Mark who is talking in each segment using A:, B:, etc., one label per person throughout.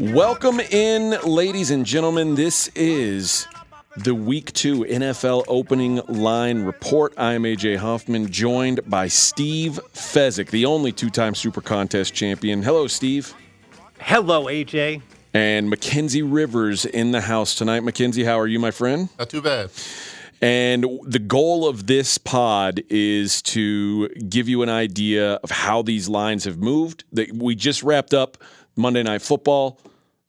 A: Welcome in, ladies and gentlemen. This is the Week 2 NFL opening line report. I am AJ Hoffman, joined by Steve Fezzik, the only two time Super Contest champion. Hello, Steve.
B: Hello, AJ.
A: And Mackenzie Rivers in the house tonight. Mackenzie, how are you, my friend?
C: Not too bad.
A: And the goal of this pod is to give you an idea of how these lines have moved. We just wrapped up Monday Night Football.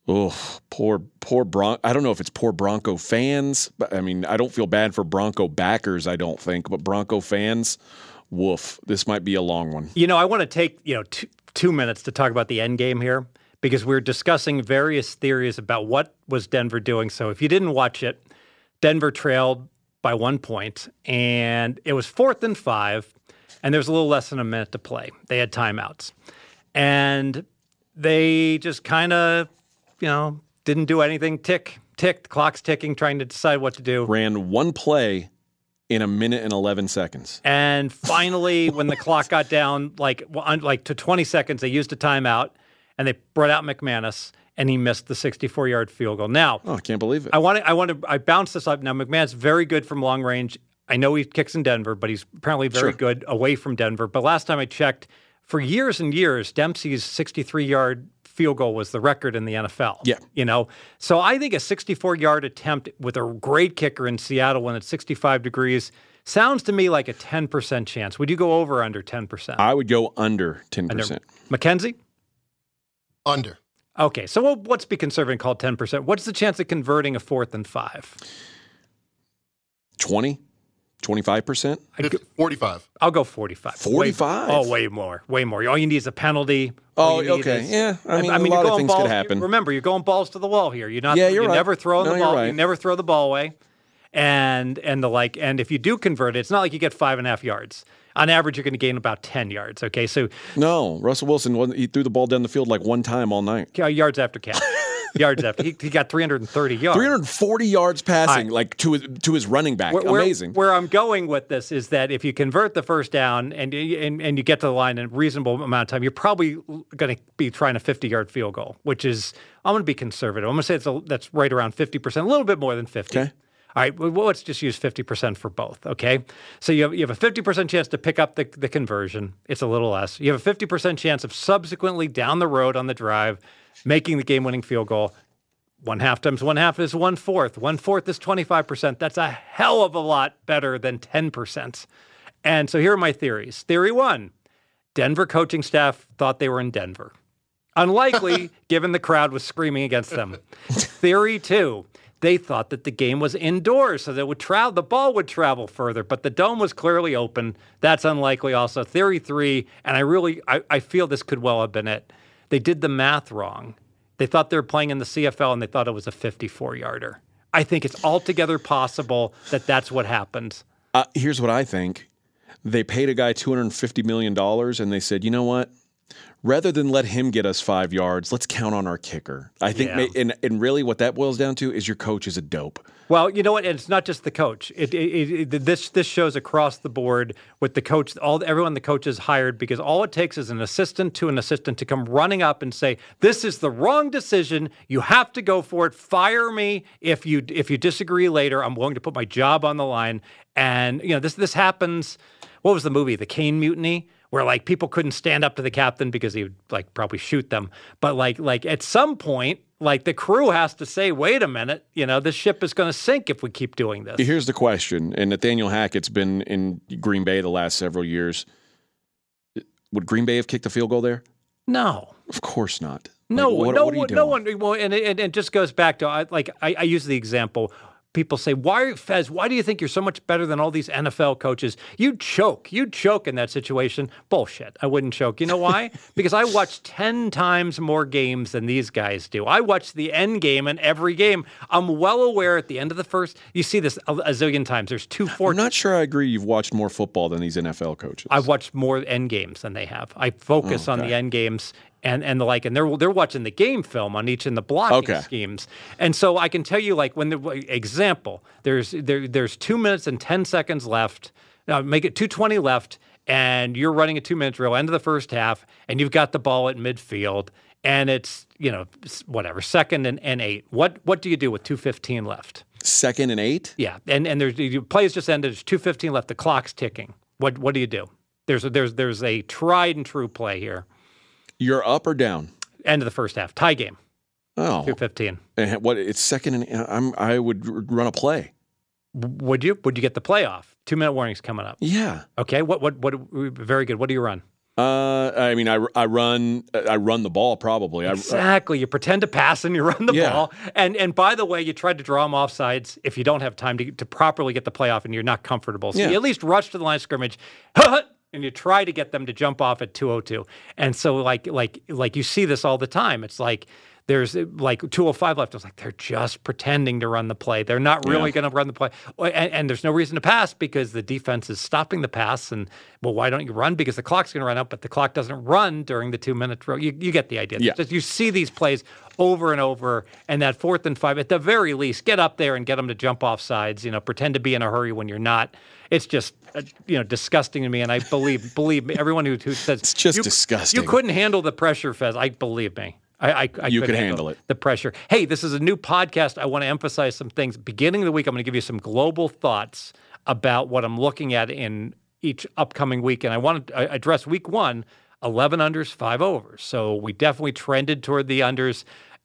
A: Oh, poor, poor Bron. I don't know if it's poor Bronco fans, but I mean, I don't feel bad for Bronco backers. I don't think, but Bronco fans, woof. This might be a long one.
B: You know, I want to take you know two, two minutes to talk about the end game here because we're discussing various theories about what was Denver doing. So if you didn't watch it, Denver trailed by one point, and it was fourth and five, and there's a little less than a minute to play. They had timeouts, and they just kind of you know, didn't do anything. Tick, tick, the clock's ticking, trying to decide what to do.
A: Ran one play in a minute and 11 seconds.
B: And finally, when the clock got down like like to 20 seconds, they used a timeout and they brought out McManus and he missed the 64 yard field goal. Now,
A: oh, I can't believe it.
B: I want to, I want to, I bounce this up. Now, McManus very good from long range. I know he kicks in Denver, but he's apparently very sure. good away from Denver. But last time I checked, for years and years, Dempsey's 63 yard field goal was the record in the NFL.
A: Yeah.
B: You know, so I think a 64 yard attempt with a great kicker in Seattle when it's 65 degrees sounds to me like a 10% chance. Would you go over or under 10%?
A: I would go under 10%. Under.
B: Mackenzie?
C: Under.
B: Okay, so we'll, let's be conservative and call 10%. What's the chance of converting a fourth and five?
A: 20? 25%?
C: 45.
B: I'll go 45.
A: 45?
B: Way, oh, way more. Way more. All you need is a penalty.
A: Oh, okay. Is, yeah. I mean, I, mean a lot of things
B: balls,
A: could happen.
B: Remember, you're going balls to the wall here. You're not.
A: Yeah, you're
B: you
A: right.
B: never throw
A: no,
B: the ball.
A: Right.
B: You never throw the ball away. And and the like. And if you do convert it, it's not like you get five and a half yards. On average, you're going to gain about 10 yards. Okay, so
A: no, Russell Wilson he threw the ball down the field like one time all night.
B: Yards after catch yards after. He, he, got 330 yards.
A: 340 yards passing, right. like to his, to his running back.
B: Where,
A: Amazing.
B: Where, where, I'm going with this is that if you convert the first down and, and, and you get to the line in a reasonable amount of time, you're probably going to be trying a 50 yard field goal, which is, I'm going to be conservative. I'm going to say it's a, that's right around 50%, a little bit more than 50.
A: Okay.
B: All right, well, let's just use 50% for both, okay? So you have, you have a 50% chance to pick up the, the conversion. It's a little less. You have a 50% chance of subsequently down the road on the drive making the game winning field goal. One half times one half is one fourth. One fourth is 25%. That's a hell of a lot better than 10%. And so here are my theories. Theory one Denver coaching staff thought they were in Denver. Unlikely, given the crowd was screaming against them. Theory two they thought that the game was indoors, so that would travel, the ball would travel further, but the dome was clearly open. That's unlikely. Also, theory three, and I really, I, I feel this could well have been it. They did the math wrong. They thought they were playing in the CFL and they thought it was a 54 yarder. I think it's altogether possible that that's what happened.
A: Uh, here's what I think they paid a guy $250 million and they said, you know what? Rather than let him get us five yards, let's count on our kicker. I think, yeah. and, and really what that boils down to is your coach is a dope.
B: Well, you know what? And it's not just the coach. It, it, it, this this shows across the board with the coach, all everyone the coach has hired because all it takes is an assistant to an assistant to come running up and say, "This is the wrong decision. You have to go for it. Fire me if you if you disagree later. I'm willing to put my job on the line." And you know this this happens. What was the movie? The Caine Mutiny where like people couldn't stand up to the captain because he would like probably shoot them. But like like at some point, like the crew has to say, wait a minute, you know, this ship is going to sink if we keep doing this.
A: Here's the question, and Nathaniel Hackett's been in Green Bay the last several years. Would Green Bay have kicked a field goal there?
B: No,
A: of course not.
B: No,
A: like, what,
B: no,
A: what
B: no one. Well, and it, it just goes back to like I, I use the example people say, "Why, Fez? Why do you think you're so much better than all these NFL coaches? You choke. You choke in that situation." Bullshit. I wouldn't choke. You know why? because I watch ten times more games than these guys do. I watch the end game in every game. I'm well aware at the end of the first. You see this a, a zillion times. There's two four.
A: I'm not sure I agree. You've watched more football than these NFL coaches.
B: I've watched more end games than they have. I focus oh, okay. on the end games and and the like, and they're they're watching the game film on each and the blocking
A: okay.
B: schemes. And so I can tell you, like, when the example, there's there there's two minutes and ten seconds left. Now make it two twenty left, and you're running a two minute drill, end of the first half, and you've got the ball at midfield, and it's you know whatever second and, and eight. What what do you do with two fifteen left?
A: Second and eight.
B: Yeah, and and there's your plays just ended. There's two fifteen left. The clock's ticking. What what do you do? There's a, there's there's a tried and true play here.
A: You're up or down?
B: End of the first half, tie game,
A: Oh,
B: two fifteen.
A: and what? It's second and I'm. I would run a play.
B: Would you would you get the playoff? Two minute warnings coming up.
A: Yeah.
B: Okay, what what what? Very good. What do you run?
A: Uh, I mean, I, I run I run the ball probably. I,
B: Exactly. You pretend to pass and you run the
A: Yeah.
B: ball. And and by the way, you tried to draw them offsides if you don't have time to, to properly get the playoff and you're not comfortable. So
A: Yeah.
B: you at least rush to the line of scrimmage, and you try to get them to jump off at 202. And so like like like you see this all the time. It's like there's like 205 left. I was like they're just pretending to run the play. They're not really
A: Yeah.
B: going to run the play. And, and there's no reason to pass because the defense is stopping the pass. And well, why don't you run? Because the clock's going to run out, but the clock doesn't run during the two minute drill. You, you get the idea.
A: Yeah.
B: Just- you see these plays over and over. And that fourth and five, at the very least, get up there and get them to jump off sides. You know, pretend to be in a hurry when you're not. It's just uh, you know disgusting to me. And I believe believe me, everyone who, who says
A: It's just
B: you,
A: disgusting.
B: You couldn't handle the pressure, Fez. I believe me. I, I, I
A: You could handle it.
B: The pressure. Hey, this is a new podcast. I want to emphasize some things. Beginning of the week, I'm going to give you some global thoughts about what I'm looking at in each upcoming week. And I want to uh, address week one 11 unders, five overs. So we definitely trended toward the unders.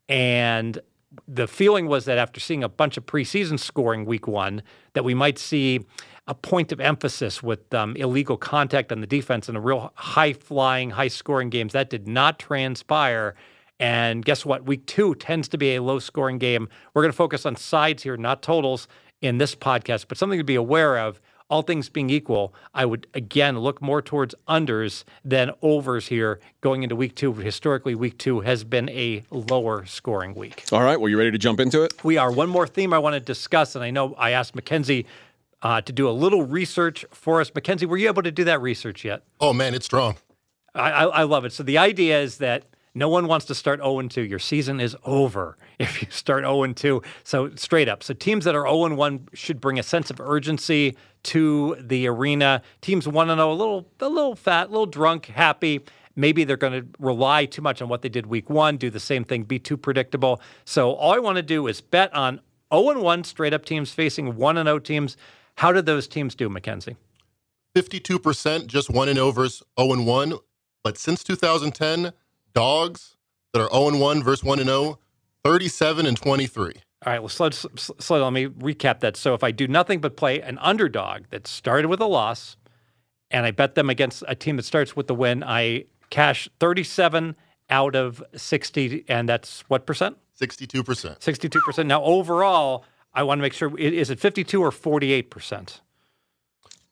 B: And the feeling was that after seeing a bunch of preseason scoring week one, that we might see a point of emphasis with um, illegal contact on the defense and a real high flying, high scoring games. That did not transpire. And guess what? Week two tends to be a low scoring game. We're going to focus on sides here, not totals in this podcast, but something to be aware of. All things being equal, I would again look more towards unders than overs here going into week two. Historically, week two has been a lower scoring week.
A: All right. Well, you ready to jump into it?
B: We are. One more theme I want to discuss, and I know I asked Mackenzie uh, to do a little research for us. Mackenzie, were you able to do that research yet?
C: Oh man, it's strong.
B: I, I, I love it. So the idea is that no one wants to start 0 2. Your season is over if you start 0 2. So straight up. So teams that are 0 1 should bring a sense of urgency to the arena. Teams 1 0, a little, a little fat, a little drunk, happy. Maybe they're going to rely too much on what they did week one, do the same thing, be too predictable. So all I want to do is bet on 0 1 straight up teams facing 1 0 teams. How did those teams do, Mackenzie?
C: 52% just one and overs 0 and 1. But since 2010, dogs that are 0 and 1 versus 1 and 0, 37 and 23.
B: All right, well, slow, slow, let me recap that. So if I do nothing but play an underdog that started with a loss, and I bet them against a team that starts with the win, I cash 37 out of 60, and that's what percent?
C: 62%.
B: 62%. Now, overall, I want to make sure, is it 52 or 48%?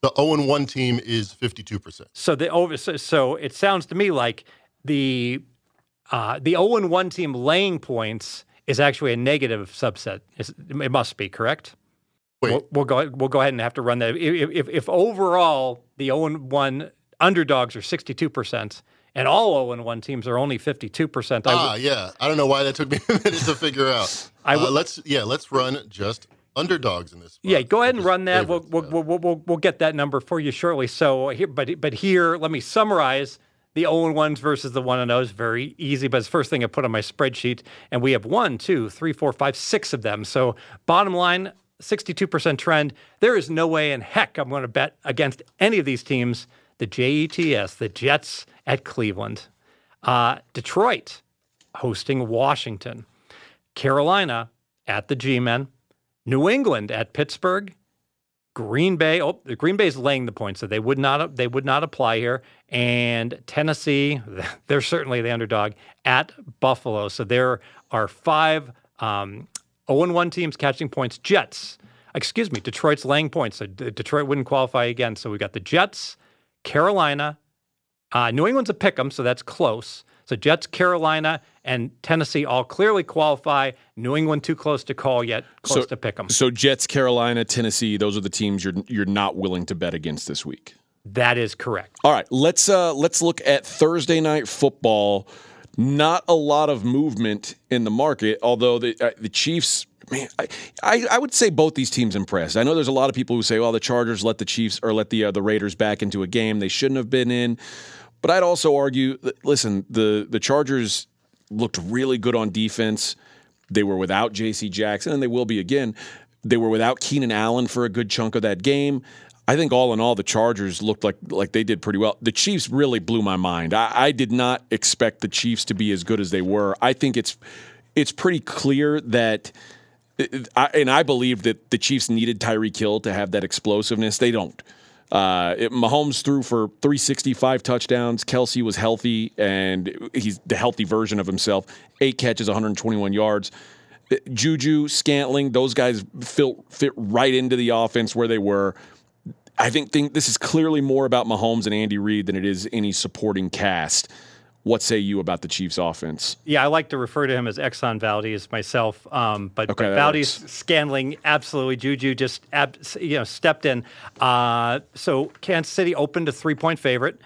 C: The 0 and 1 team is 52%.
B: So the over, so, so it sounds to me like the uh, the 0 and 1 team laying points is actually a negative subset. It's, it must be correct.
C: Wait.
B: We'll, we'll go. We'll go ahead and have to run that. If, if, if overall the 0 and 1 underdogs are 62 percent, and all 0 and 1 teams are only 52 percent,
C: Ah, yeah. I don't know why that took me a minute to figure out.
B: I
C: Uh, let's yeah, let's run just underdogs in this.
B: Yeah, go ahead and run that. We'll, we'll,
C: yeah.
B: we'll, we'll, we'll, we'll get that number for you shortly. So here, but but here, let me summarize the 0 and 1s versus the 1 and 0s. Very easy, but it's the first thing I put on my spreadsheet, and we have one, two, three, four, five, six of them. So bottom line, 62% trend. There is no way in heck I'm going to bet against any of these teams. The JETS, the Jets at Cleveland, uh, Detroit hosting Washington, Carolina at the G-Men, New England at Pittsburgh, Green Bay. Oh, the Green Bay is laying the points, so they would not they would not apply here. And Tennessee, they're certainly the underdog at Buffalo. So there are five um, 0 1 teams catching points. Jets, excuse me, Detroit's laying points. So D- Detroit wouldn't qualify again. So we got the Jets, Carolina, uh, New England's a pick 'em, so that's close. So Jets, Carolina, and Tennessee all clearly qualify. New England too close to call yet, close
A: So-
B: to pick 'em.
A: So Jets, Carolina, Tennessee, those are the teams you're you're not willing to bet against this week.
B: That is correct.
A: All right, let's uh let's look at Thursday night football. Not a lot of movement in the market, although the uh, the Chiefs. Man, I, I I would say both these teams impressed. I know there's a lot of people who say, "Well, the Chargers let the Chiefs or let the uh, the Raiders back into a game they shouldn't have been in," but I'd also argue, that, listen, the the Chargers looked really good on defense. They were without J.C. Jackson, and they will be again. They were without Keenan Allen for a good chunk of that game. I think all in all, the Chargers looked like like they did pretty well. The Chiefs really blew my mind. I, I did not expect the Chiefs to be as good as they were. I think it's it's pretty clear that. I, and I believe that the Chiefs needed Tyreek Hill to have that explosiveness. They don't. Uh, it, Mahomes threw for 365 touchdowns. Kelce was healthy, and he's the healthy version of himself. Eight catches, 121 yards. Juju, Scantling, those guys fit, fit right into the offense where they were. I think, think this is clearly more about Mahomes and Andy Reid than it is any supporting cast. What say you about the Chiefs' offense?
B: Yeah, I like to refer to him as Exxon Valdez myself, um, but,
A: Okay,
B: but Valdez,
A: works.
B: Scantling, absolutely. Juju just ab- you know stepped in. Uh, so Kansas City opened a three point favorite.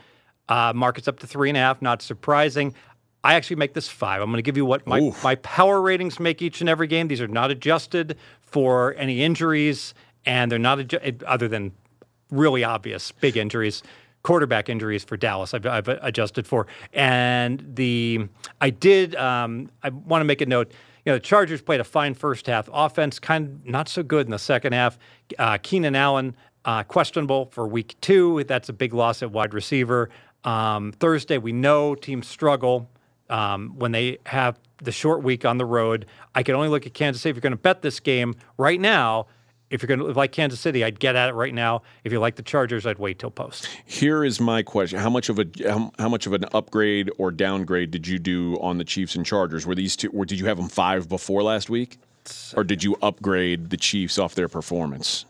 B: Uh, markets up to three and a half. Not surprising. I actually make this five. I'm going to give you what my,
A: Oof.
B: my power ratings make each and every game. These are not adjusted for any injuries, and they're not adju- other than really obvious big injuries, quarterback injuries for Dallas. I've, I've adjusted for, and the I did. Um, I want to make a note. You know, the Chargers played a fine first half. Offense kind of not so good in the second half. Uh, Keenan Allen uh, questionable for week two. That's a big loss at wide receiver. Um, Thursday, we know teams struggle um, when they have the short week on the road. I can only look at Kansas City. If you're going to bet this game right now, if you're going to like Kansas City, I'd get at it right now. If you like the Chargers, I'd wait till post.
A: Here is my question: How much of a how, how much of an upgrade or downgrade did you do on the Chiefs and Chargers? Were these two? Or did you have them five before last week, or did you upgrade the Chiefs off their performance?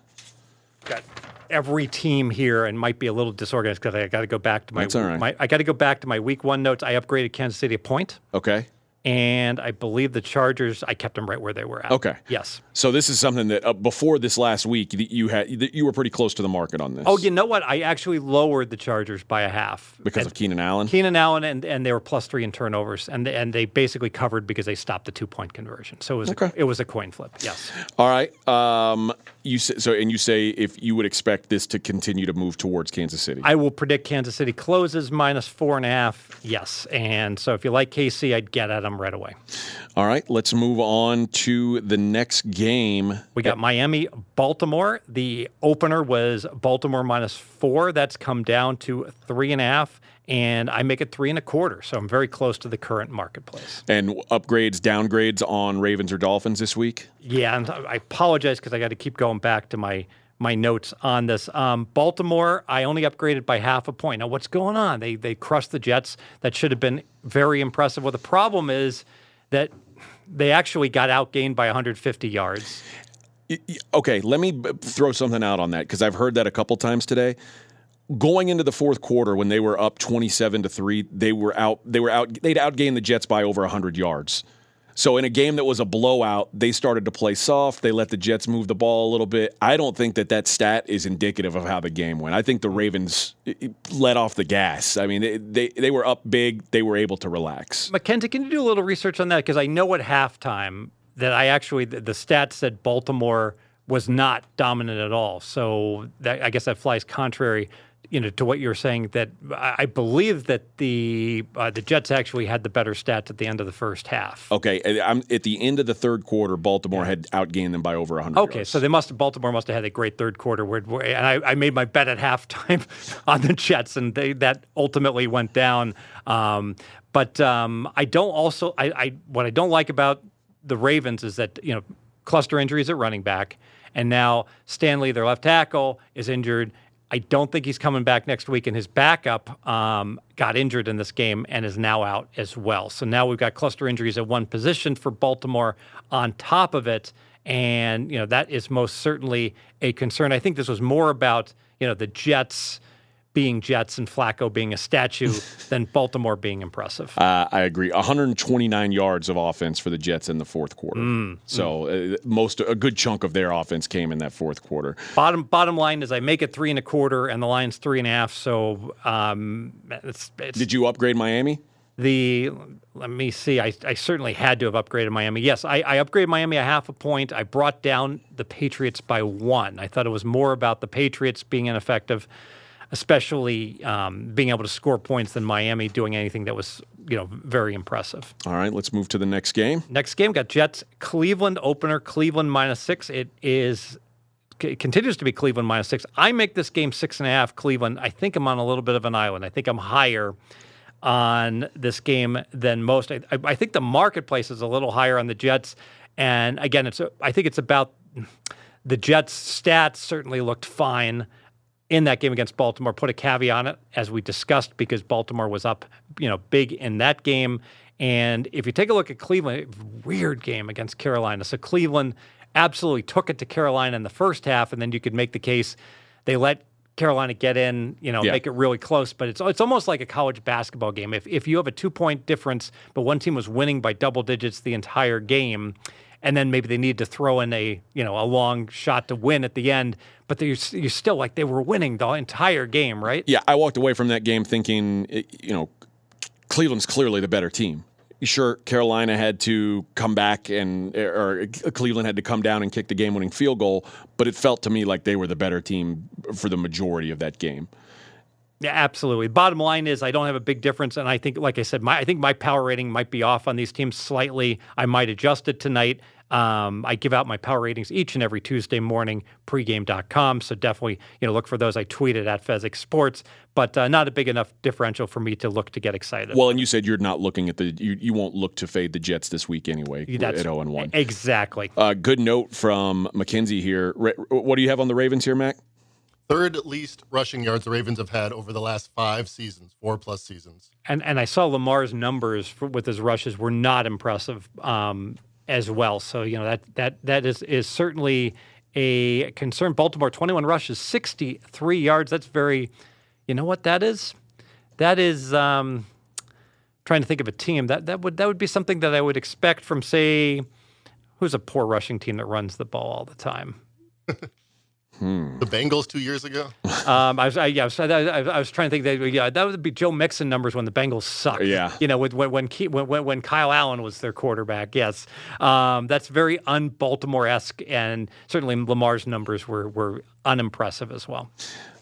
B: Got every team here and might be a little disorganized because I got to go back to my,
A: That's all right.
B: my I got to go back to my week one notes. I upgraded Kansas City a point,
A: Okay.
B: And I believe the Chargers. I kept them right where they were at.
A: Okay.
B: Yes.
A: So this is something that uh, before this last week that you had that you were pretty close to the market on this.
B: Oh, you know what? I actually lowered the Chargers by a half
A: because of Keenan Allen.
B: Keenan Allen, and, and they were plus three in turnovers, and and they basically covered because they stopped the two point conversion. So it was
A: Okay.
B: a, it was a coin flip. Yes,
A: All right. Um, you say, so, and you say if you would expect this to continue to move towards Kansas City.
B: I will predict Kansas City closes minus four and a half. Yes, and so if you like KC, I'd get at them right away.
A: All right. Let's move on to the next game.
B: We got Miami, Baltimore. The opener was Baltimore minus four. That's come down to three and a half, and I make it three and a quarter. So I'm very close to the current marketplace.
A: And upgrades, downgrades on Ravens or Dolphins this week.
B: Yeah, and I apologize because I got to keep going back to my my notes on this. Um, Baltimore, I only upgraded by half a point. Now, what's going on? They they crushed the Jets. That should have been very impressive. Well, the problem is that they actually got outgained by 150 yards.
A: Okay, let me throw something out on that because I've heard that a couple times today. Going into the fourth quarter, when they were up twenty-seven to three, they were out. They were out. They'd outgained the Jets by over hundred yards. So in a game that was a blowout, they started to play soft. They let the Jets move the ball a little bit. I don't think that that stat is indicative of how the game went. I think the Ravens let off the gas. I mean, they they, they were up big. They were able to relax.
B: Mackenzie, can you do a little research on that? Because I know at halftime that I actually the, the stats said Baltimore was not dominant at all. So that, I guess that flies contrary, you know, to what you're saying. That I believe that the uh, the Jets actually had the better stats at the end of the first half.
A: Okay, I'm at the end of the third quarter. Baltimore had outgained them by over hundred.
B: Okay, so they must Baltimore must have had a great third quarter where, where and I, I made my bet at halftime on the Jets, and they, that ultimately went down. Um, but um, I don't also I, I what I don't like about the Ravens is that you know cluster injuries at running back, and now Stanley, their left tackle, is injured. I don't think he's coming back next week, and his backup um, got injured in this game and is now out as well. So now we've got cluster injuries at one position for Baltimore on top of it, and you know that is most certainly a concern. I think this was more about you know the Jets being Jets and Flacco being a statue than Baltimore being impressive.
A: Uh, I agree. 129 yards of offense for the Jets in the fourth quarter.
B: Mm,
A: so uh, most a good chunk of their offense came in that fourth quarter.
B: Bottom bottom line is I make it three and a quarter, and the line's three and a half. So um, it's, it's
A: Did you upgrade Miami?
B: the let me see I, I certainly had to have upgraded miami yes I, I upgraded miami a half a point i brought down the patriots by one i thought it was more about the patriots being ineffective especially um, being able to score points than Miami doing anything that was you know very impressive.
A: All right, let's move to the next game.
B: Next game got Jets Cleveland opener Cleveland minus six. It is it continues to be Cleveland minus six. I make this game six and a half. Cleveland. I think I'm on a little bit of an island. I think I'm higher on this game than most. I, I think the marketplace is a little higher on the Jets. And again, it's I think it's about the Jets' stats certainly looked fine in that game against Baltimore. Put a caveat on it, as we discussed, because Baltimore was up, you know, big in that game. And if you take a look at Cleveland, weird game against Carolina. So Cleveland absolutely took it to Carolina in the first half, and then you could make the case they let Carolina get in, you know, yeah. make it really close. But it's it's almost like a college basketball game. If if you have a two point difference, but one team was winning by double digits the entire game, and then maybe they need to throw in a you know a long shot to win at the end, but you're, you're still like they were winning the entire game, right?
A: Yeah, I walked away from that game thinking, eh, you know, Cleveland's clearly the better team sure Carolina had to come back and eh, or eh, Cleveland had to come down and kick the game-winning field goal, but it felt to me like they were the better team for the majority of that game.
B: Yeah, absolutely. Bottom line is I don't have a big difference, and I think, like I said, my I think my power rating might be off on these teams slightly. I might adjust it tonight. Um, I give out my power ratings each and every Tuesday morning, pregame.com. So definitely, you know, look for those. I tweeted at Fezzik Sports, but uh, not a big enough differential for me to look to get excited.
A: Well, and you said you're not looking at the, you, you won't look to fade the Jets this week anyway That's, at 0 and 1.
B: Exactly.
A: Uh, good note from Mackenzie here. What do you have on the Ravens here, Mac?
C: Third least rushing yards the Ravens have had over the last five seasons, four plus seasons.
B: And and I saw Lamar's numbers for, with his rushes were not impressive. Um, as well. So you know that that that is is certainly a concern. Baltimore 21 rushes, 63 yards. That's very, you know what that is? That is um, trying to think of a team that that would that would be something that I would expect from say who's a poor rushing team that runs the ball all the time.
C: Hmm. The Bengals two years ago.
B: Um, I was, I, yeah, I was, I, I was, trying to think that yeah, that would be Joe Mixon numbers when the Bengals sucked.
A: Yeah,
B: you know, with, when when, when, when Kyle Allen was their quarterback. Yes, um, that's very un-Baltimore esque, and certainly Lamar's numbers were were unimpressive as well.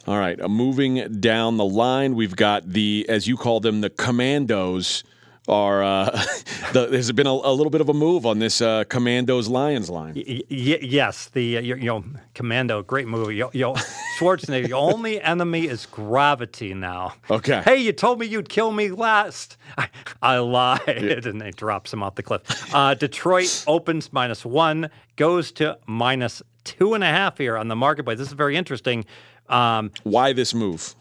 A: All right, uh, moving down the line, we've got the as you call them the Commandos are uh, the, there's been a, a, little bit of a move on this uh, Commandos Lions line. Y-
B: y- yes, the uh, you, know Commando, great movie. You, you Schwarzenegger, your only enemy is gravity now.
A: Okay.
B: Hey, you told me you'd kill me last. I, I lied, yeah. and they drops him off the cliff. Uh, Detroit opens minus one, goes to minus two and a half here on the marketplace. This is very interesting.
A: Um, Why this move?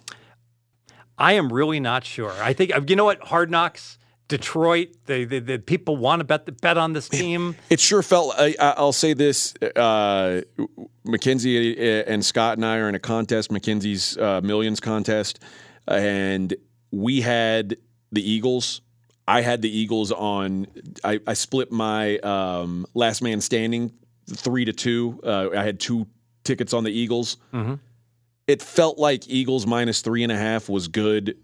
B: I am really not sure. I think you know what Hard Knocks Detroit, the, the, the, people want to bet the, bet on this team.
A: It sure felt. I, will say this: uh, Mackenzie uh, and Scott and I are in a contest, Mackenzie's uh, Millions contest, and we had the Eagles. I had the Eagles on. I, I split my um, last man standing three to two. Uh, I had two tickets on the Eagles. Mm-hmm. It felt like Eagles minus three and a half was good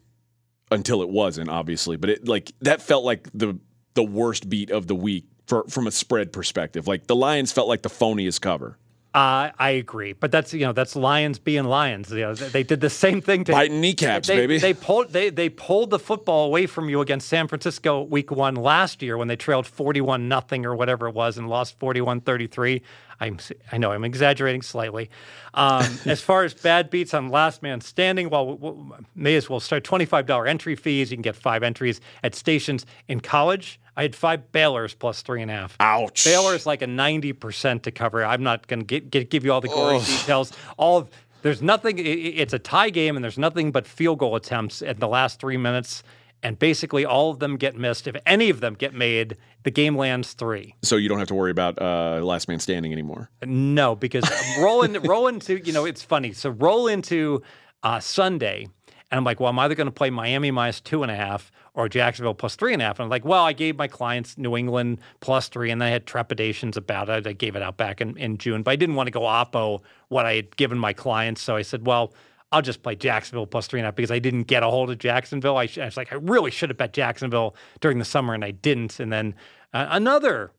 A: until it wasn't, obviously. But it like that felt like the the worst beat of the week for from a spread perspective. Like the Lions felt like the phoniest cover.
B: Uh, I agree, but that's you know that's Lions being Lions. You know, they did the same thing to
A: biting kneecaps,
B: they,
A: baby.
B: They pulled they they pulled the football away from you against San Francisco week one last year when they trailed forty one nothing or whatever it was and lost 41-33. I'm I know I'm exaggerating slightly. Um, as far as bad beats on Last Man Standing, well, we may as well start twenty five dollar entry fees. You can get five entries at stations in college I had five Baylors plus three and a half.
A: Ouch.
B: Baylor's like a 90% to cover. I'm not going to give you all the gory Ugh. details. All of, there's nothing, it, it's a tie game, and there's nothing but field goal attempts in the last three minutes. And basically, all of them get missed. If any of them get made, the game lands three.
A: So you don't have to worry about uh, last man standing anymore.
B: No, because roll, in, roll into, you know, it's funny. So roll into uh, Sunday, and I'm like, well, I'm either going to play Miami minus two and a half or Jacksonville plus three and a half. And I'm like, well, I gave my clients New England plus three, and I had trepidations about it. I gave it out back in, in June, but I didn't want to go oppo what I had given my clients. So I said, well, I'll just play Jacksonville plus three and a half because I didn't get a hold of Jacksonville. I, I was like, I really should have bet Jacksonville during the summer, and I didn't. And then uh, another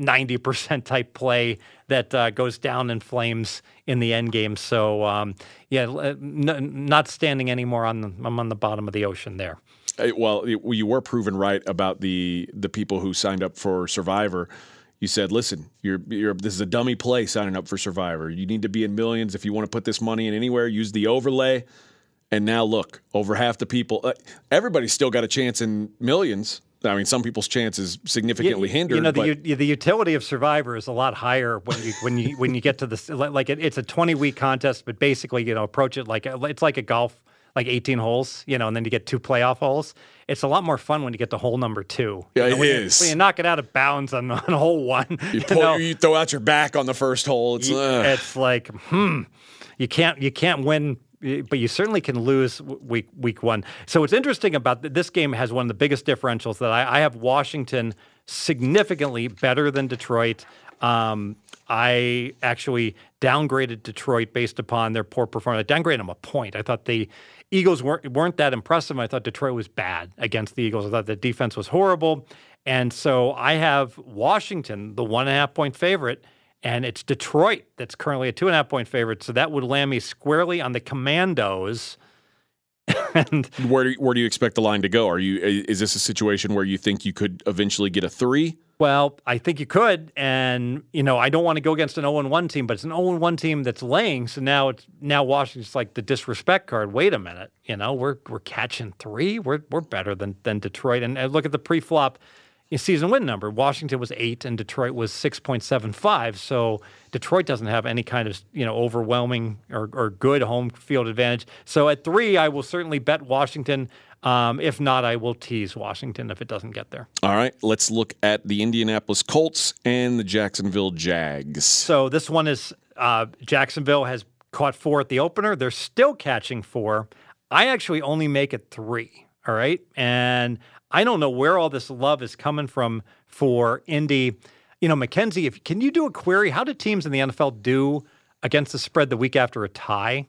B: 90% type play that uh, goes down in flames in the end game. So, um, yeah, n- not standing anymore on the, I'm on the bottom of the ocean there.
A: Well, you were proven right about the the people who signed up for Survivor. You said, "Listen, you're, you're this is a dummy play signing up for Survivor. You need to be in millions if you want to put this money in anywhere. Use the overlay." And now look, over half the people, uh, everybody's still got a chance in millions. I mean, some people's chances significantly
B: you,
A: hindered.
B: You know, the, the utility of Survivor is a lot higher when you when you when you get to this. Like it, it's a twenty week contest, but basically, you know, approach it like it's like a golf, like eighteen holes, you know, and then you get two playoff holes. It's a lot more fun when you get to hole number two.
A: Yeah,
B: you know,
A: it
B: when
A: is.
B: You, when you knock it out of bounds on, on hole one,
A: you, pull,
B: know,
A: you throw out your back on the first hole. It's,
B: it's like, hmm, you can't you can't win but you certainly can lose week week one. So what's interesting about this game has one of the biggest differentials that I, I have Washington significantly better than Detroit. Um, I actually downgraded Detroit based upon their poor performance. I downgraded them a point. I thought the Eagles weren't weren't that impressive. I thought Detroit was bad against the Eagles. I thought the defense was horrible, and so I have Washington, the one and a half point favorite and it's Detroit that's currently a two and a half point favorite. So that would land me squarely on the Commandos.
A: and where where do you expect the line to go? Are you is this a situation where you think you could eventually get a three?
B: Well, I think you could, and you know I don't want to go against an 0 1 team, but it's an 0 1 team that's laying. So now it's now Washington's like the disrespect card. Wait a minute, you know we're we're catching three. We're we're better than than Detroit. And, and look at the pre-flop season win number. Washington was eight and Detroit was 6.75. So Detroit doesn't have any kind of you know overwhelming or, or good home field advantage. So at three, I will certainly bet Washington. Um, if not, I will tease Washington if it doesn't get there.
A: All right, let's look at the Indianapolis Colts and the Jacksonville Jags.
B: So this one is uh, Jacksonville has caught four at the opener. They're still catching four. I actually only make it three. All right. And I don't know where all this love is coming from for Indy. You know, Mackenzie, if can you do a query? How do teams in the NFL do against the spread the week after a tie?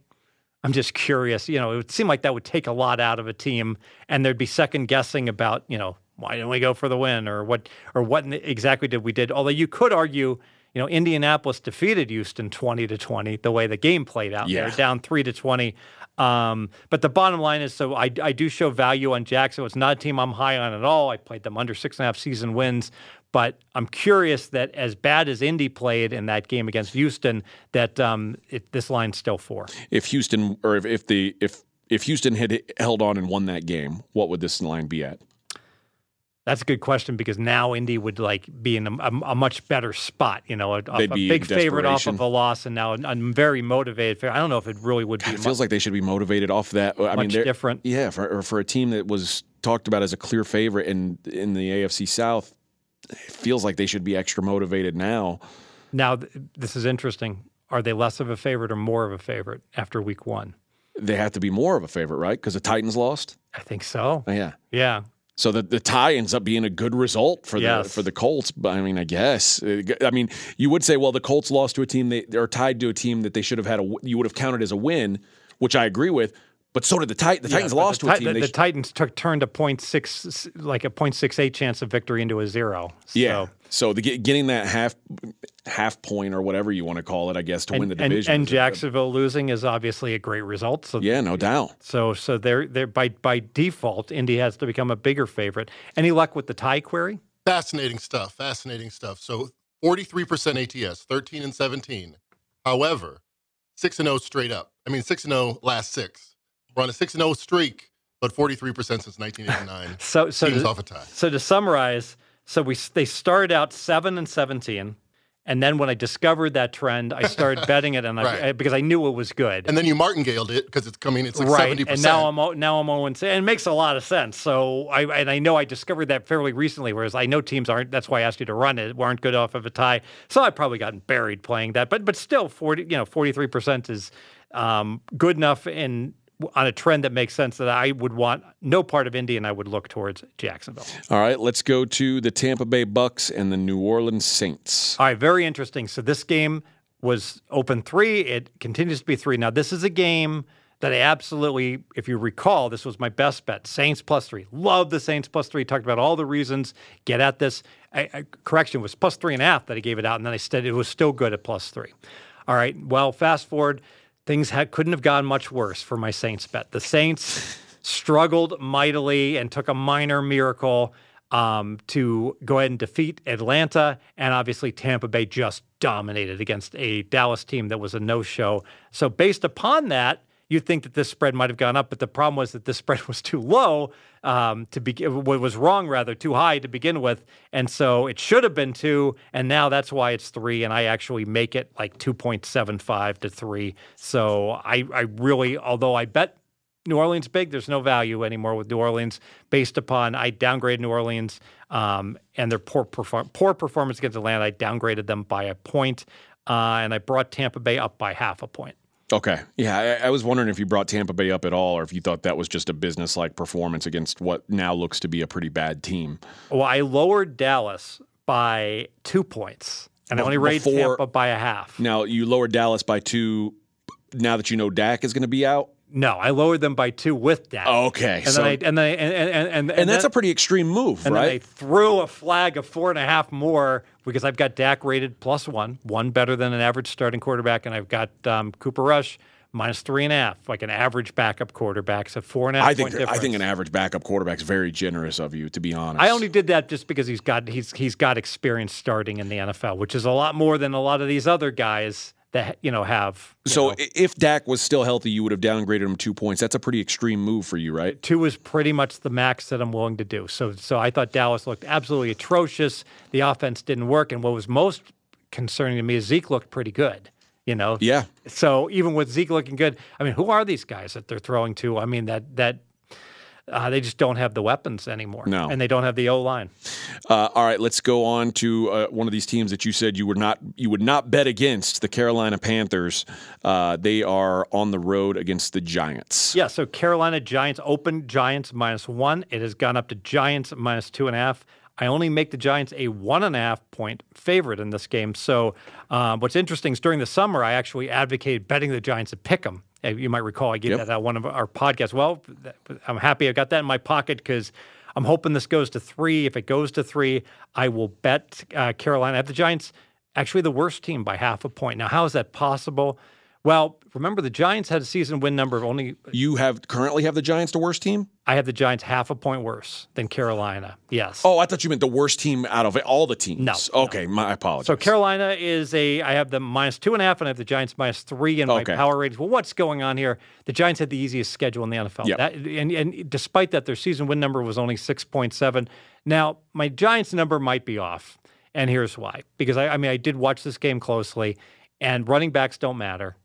B: I'm just curious. You know, it would seem like that would take a lot out of a team, and there'd be second guessing about, you know, why didn't we go for the win, or what, or what exactly did we did? Although you could argue, you know, Indianapolis defeated Houston 20 to 20 the way the game played out. Yeah. They're down three to 20. Um, but the bottom line is, so I, I do show value on Jackson. It's not a team I'm high on at all. I played them under six and a half season wins, but I'm curious that as bad as Indy played in that game against Houston, that um, it, this line's still four.
A: If Houston or if, if the if if Houston had held on and won that game, what would this line be at?
B: That's a good question because now Indy would like be in a, a, a much better spot. You know, a, a big favorite off of a loss, and now I'm very motivated. I don't know if it really would
A: God,
B: be.
A: It feels like they should be motivated off that. I
B: much
A: mean,
B: different.
A: Yeah, for for a team that was talked about as a clear favorite in in the AFC South, it feels like they should be extra motivated now.
B: Now, this is interesting. Are they less of a favorite or more of a favorite after Week One?
A: They have to be more of a favorite, right? Because the Titans lost.
B: I think so.
A: Yeah.
B: Yeah.
A: So the, the tie ends up being a good result for
B: yes.
A: the for the Colts. But I mean, I guess uh, I mean you would say, well, the Colts lost to a team they are tied to a team that they should have had a you would have counted as a win, which I agree with. But so did the Titans. The yeah, Titans lost
B: the,
A: to a team.
B: The, the
A: sh-
B: Titans took turned a point six, like a point six eight chance of victory into a zero.
A: So. Yeah. So the, getting that half half point or whatever you want to call it, I guess, to
B: and,
A: win the division.
B: And, and Jacksonville a, losing is obviously a great result. So
A: yeah, no doubt.
B: So so they're they're by by default, Indy has to become a bigger favorite. Any luck with the tie query?
C: Fascinating stuff. Fascinating stuff. So forty three percent ATS, thirteen and seventeen. However, six and zero straight up. I mean, six and zero last six. We're on a 6 0 streak, but 43% since 1989.
B: so, so,
C: to, off a tie.
B: so to summarize, so we they started out 7 and 17. And then when I discovered that trend, I started betting it, and right. I, because I knew it was good.
C: And then you martingaled it because it's coming. It's like
B: right.
C: 70%.
B: And now I'm now I'm 0 and it makes a lot of sense. So I and I know I discovered that fairly recently. Whereas I know teams aren't. That's why I asked you to run it. weren't good off of a tie. So I probably gotten buried playing that. But but still, 40 you know 43 percent is um, good enough in on a trend that makes sense that I would want no part of Indy and I would look towards Jacksonville.
A: All right, let's go to the Tampa Bay Bucks and the New Orleans Saints.
B: All right, very interesting. So this game was open three. It continues to be three. Now this is a game that I absolutely, if you recall, this was my best bet. Saints plus three. Love the Saints plus three. Talked about all the reasons. Get at this. I, I, correction was plus three and a half that I gave it out, and then I said it was still good at plus three. All right. Well, fast forward, things had, couldn't have gone much worse for my Saints bet. The Saints struggled mightily and took a minor miracle um, to go ahead and defeat Atlanta. And obviously, Tampa Bay just dominated against a Dallas team that was a no show. So, based upon that, you'd think that this spread might have gone up, but the problem was that this spread was too low um, to be what was wrong rather too high to begin with, and so it should have been two, and now that's why it's three, and I actually make it like two point seven five to three. So I I really although I bet New Orleans big. There's no value anymore with New Orleans based upon I downgraded New Orleans um, and their poor perform- poor performance against Atlanta. I downgraded them by a point, uh, and I brought Tampa Bay up by half a point.
A: Okay. Yeah, I, I, was wondering if you brought Tampa Bay up at all, or if you thought that was just a business-like performance against what now looks to be a pretty bad team.
B: Well, I lowered Dallas by two points, and I only raised Tampa by a half.
A: Now you lowered Dallas by two. Now that you know Dak is going to be out,
B: no, I lowered them by two with Dak.
A: Oh, okay,
B: and so, then I, and then I, and and and,
A: and, that's
B: then,
A: a pretty extreme move,
B: and
A: right?
B: And then I threw a flag of four and a half more because I've got Dak rated plus one, one better than an average starting quarterback, and I've got um, Cooper Rush minus three and a half, like an average backup quarterback. So four and a half.
A: I think
B: I
A: think an average backup quarterback is very generous of you, to be honest.
B: I only did that just because he's got he's he's got experience starting in the NFL, which is a lot more than a lot of these other guys that you know have.
A: You so
B: know,
A: if Dak was still healthy, you would have downgraded him two points. That's a pretty extreme move for you, right?
B: Two is pretty much the max that I'm willing to do. So so I thought Dallas looked absolutely atrocious. The offense didn't work, and what was most concerning to me is Zeke looked pretty good. You know,
A: yeah.
B: So even with Zeke looking good, I mean, who are these guys that they're throwing to? I mean, that that uh, they just don't have the weapons anymore.
A: No.
B: And they don't have the O line.
A: Uh, all right, let's go on to uh, one of these teams that you said you would not you would not bet against the Carolina Panthers. Uh, they are on the road against the Giants.
B: Yeah, so Carolina Giants open Giants minus one. It has gone up to Giants minus two and a half. I only make the Giants a one and a half point favorite in this game. So, um, what's interesting is during the summer, I actually advocated betting the Giants at pick 'em. You might recall I gave yep. that at one of our podcasts. Well, I'm happy I got that in my pocket because I'm hoping this goes to three. If it goes to three, I will bet uh, Carolina. I have the Giants actually the worst team by half a point. Now, how is that possible? Well, remember the Giants had a season win number of only.
A: You have currently have the Giants the worst team.
B: I have the Giants half a point worse than Carolina. Yes.
A: Oh, I thought you meant the worst team out of all the teams.
B: No.
A: Okay,
B: no.
A: my apologies.
B: So Carolina is a. I have the minus two and a half, and I have the Giants minus three in my
A: okay.
B: power ratings. Well, what's going on here? The Giants had the easiest schedule in the NFL.
A: Yep.
B: That, and, and despite that, their season win number was only six point seven. Now, my Giants number might be off, and here's why. Because I, I mean, I did watch this game closely, and running backs don't matter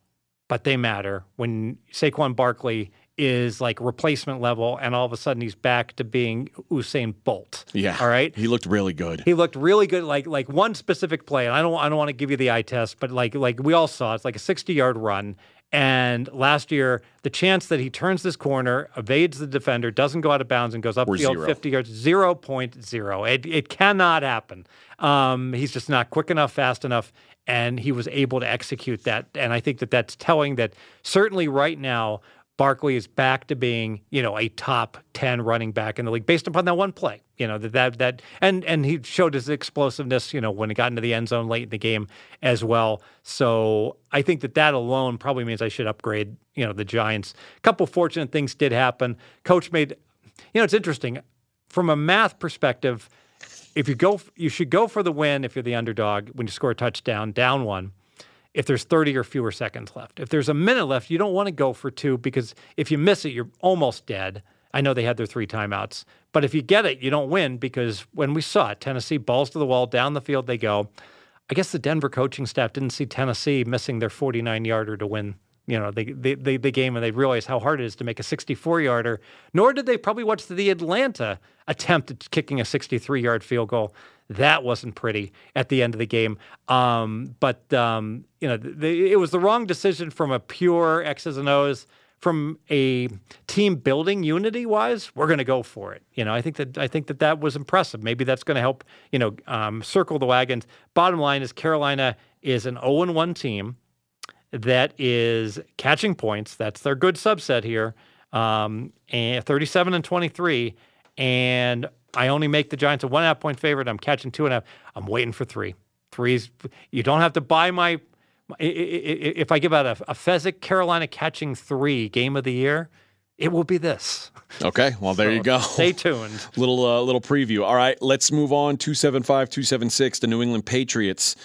B: but they matter when Saquon Barkley is like replacement level, and all of a sudden he's back to being Usain Bolt.
A: Yeah.
B: All right.
A: He looked really good.
B: He looked really good. Like like one specific play, and I don't I don't want to give you the eye test, but like like we all saw, it's like a 60 yard run. And last year, the chance that he turns this corner, evades the defender, doesn't go out of bounds, and goes upfield 50 yards, 0.0. It, it cannot happen. Um, he's just not quick enough, fast enough, and he was able to execute that. And I think that that's telling that certainly right now, Barkley is back to being, you know, a top 10 running back in the league based upon that one play. You know, that that that and and he showed his explosiveness, you know, when he got into the end zone late in the game as well. So, I think that that alone probably means I should upgrade, you know, the Giants. A couple fortunate things did happen. Coach made you know, it's interesting from a math perspective, if you go you should go for the win if you're the underdog when you score a touchdown down one if there's 30 or fewer seconds left. If there's a minute left, you don't want to go for two because if you miss it, you're almost dead. I know they had their three timeouts, but if you get it, you don't win because when we saw it, Tennessee balls to the wall, down the field they go. I guess the Denver coaching staff didn't see Tennessee missing their 49 yarder to win you know, the, the, the, game and they realized how hard it is to make a 64 yarder, nor did they probably watch the Atlanta attempt at kicking a 63 yard field goal. That wasn't pretty at the end of the game. Um, but, um, you know, it was the wrong decision from a pure X's and O's. From a team building unity wise, we're going to go for it. You know, I think that I think that that was impressive. Maybe that's going to help. You know, um, circle the wagons. Bottom line is Carolina is an 0 1 team that is catching points. That's their good subset here. Um, and 37 and 23. And I only make the Giants a one and a half point favorite. I'm catching two and a half. I'm waiting for three. Threes. You don't have to buy my. If I give out a, a Fezzik Carolina catching three game of the year, it will be this.
A: Okay, well there
B: So
A: you go.
B: Stay tuned.
A: little uh, little preview. All right, let's move on. 275 276 the New England Patriots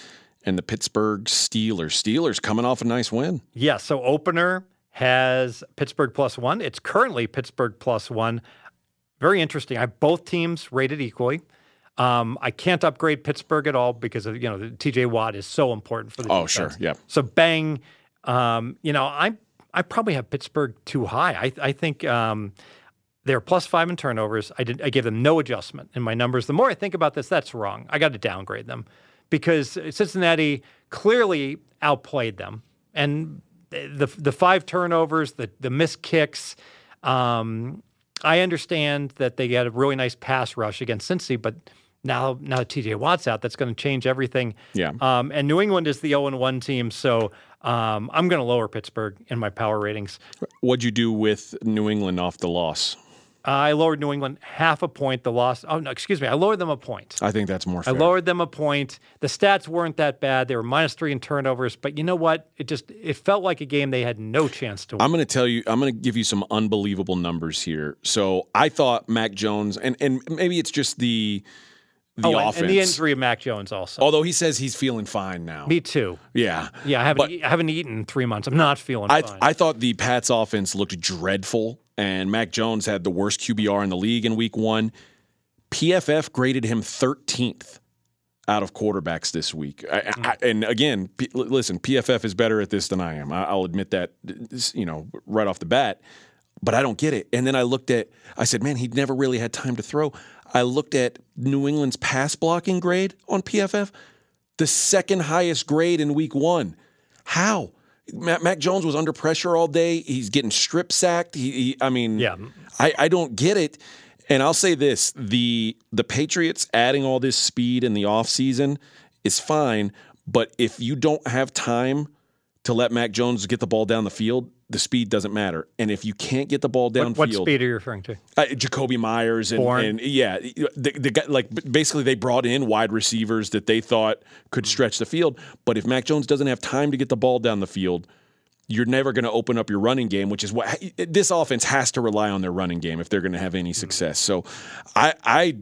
A: and the Pittsburgh Steelers. Steelers coming off a nice win.
B: Yeah. So opener has Pittsburgh plus one. It's currently Pittsburgh plus one. Very interesting. I have both teams rated equally. Um, I can't upgrade Pittsburgh at all because of you know the TJ Watt is so important for the
A: Oh,
B: defense.
A: sure. Yeah.
B: So bang, um, you know I I probably have Pittsburgh too high. I I think um, they're plus five in turnovers. I did I gave them no adjustment in my numbers. The more I think about this, that's wrong. I got to downgrade them because Cincinnati clearly outplayed them and the the five turnovers, the the missed kicks. Um, I understand that they had a really nice pass rush against Cincy, but now now that TJ Watt's out, that's going to change everything.
A: Yeah.
B: Um, and New England is the 0 1 team, so um, I'm going to lower Pittsburgh in my power ratings.
A: What'd you do with New England off the loss?
B: I lowered New England half a point. The loss. Oh no, excuse me. I lowered them a point.
A: I think that's more
B: I lowered them a point. The stats weren't that bad. They were minus three in turnovers, but you know what? It just it felt like a game they had no chance to win.
A: I'm going to tell you, I'm going to give you some unbelievable numbers here. So I thought Mac Jones, and, and maybe it's just the the
B: oh,
A: offense.
B: and the injury of Mac Jones also.
A: Although he says he's feeling fine now.
B: Me too.
A: yeah.
B: Yeah, I haven't
A: But-
B: e- I haven't eaten in three months. I'm not feeling
A: I,
B: fine.
A: I thought the Pats offense looked dreadful, and Mac Jones had the worst QBR in the league in week one. PFF graded him 13th out of quarterbacks this week. I, I, hmm. and again, P, listen, PFF is better at this than I am. I, I'll admit that, you know, right off the bat. But I don't get it. And then I looked at, I said, man, he'd never really had time to throw. I looked at New England's pass blocking grade on PFF, the second highest grade in week one. How? Mac, Mac Jones was under pressure all day. He's getting strip sacked. He, he I mean,
B: Yeah.
A: I, I don't get it. And I'll say this: the the Patriots adding all this speed in the offseason is fine, but if you don't have time to let Mac Jones get the ball down the field, the speed doesn't matter. And if you can't get the ball downfield,
B: what speed are you referring to?
A: uh, Jakobi Meyers and, and yeah, the, the guy, like basically they brought in wide receivers that they thought could stretch the field. But if Mac Jones doesn't have time to get the ball down the field, you're never going to open up your running game, which is what this offense has to rely on their running game if they're going to have any success. So, I, I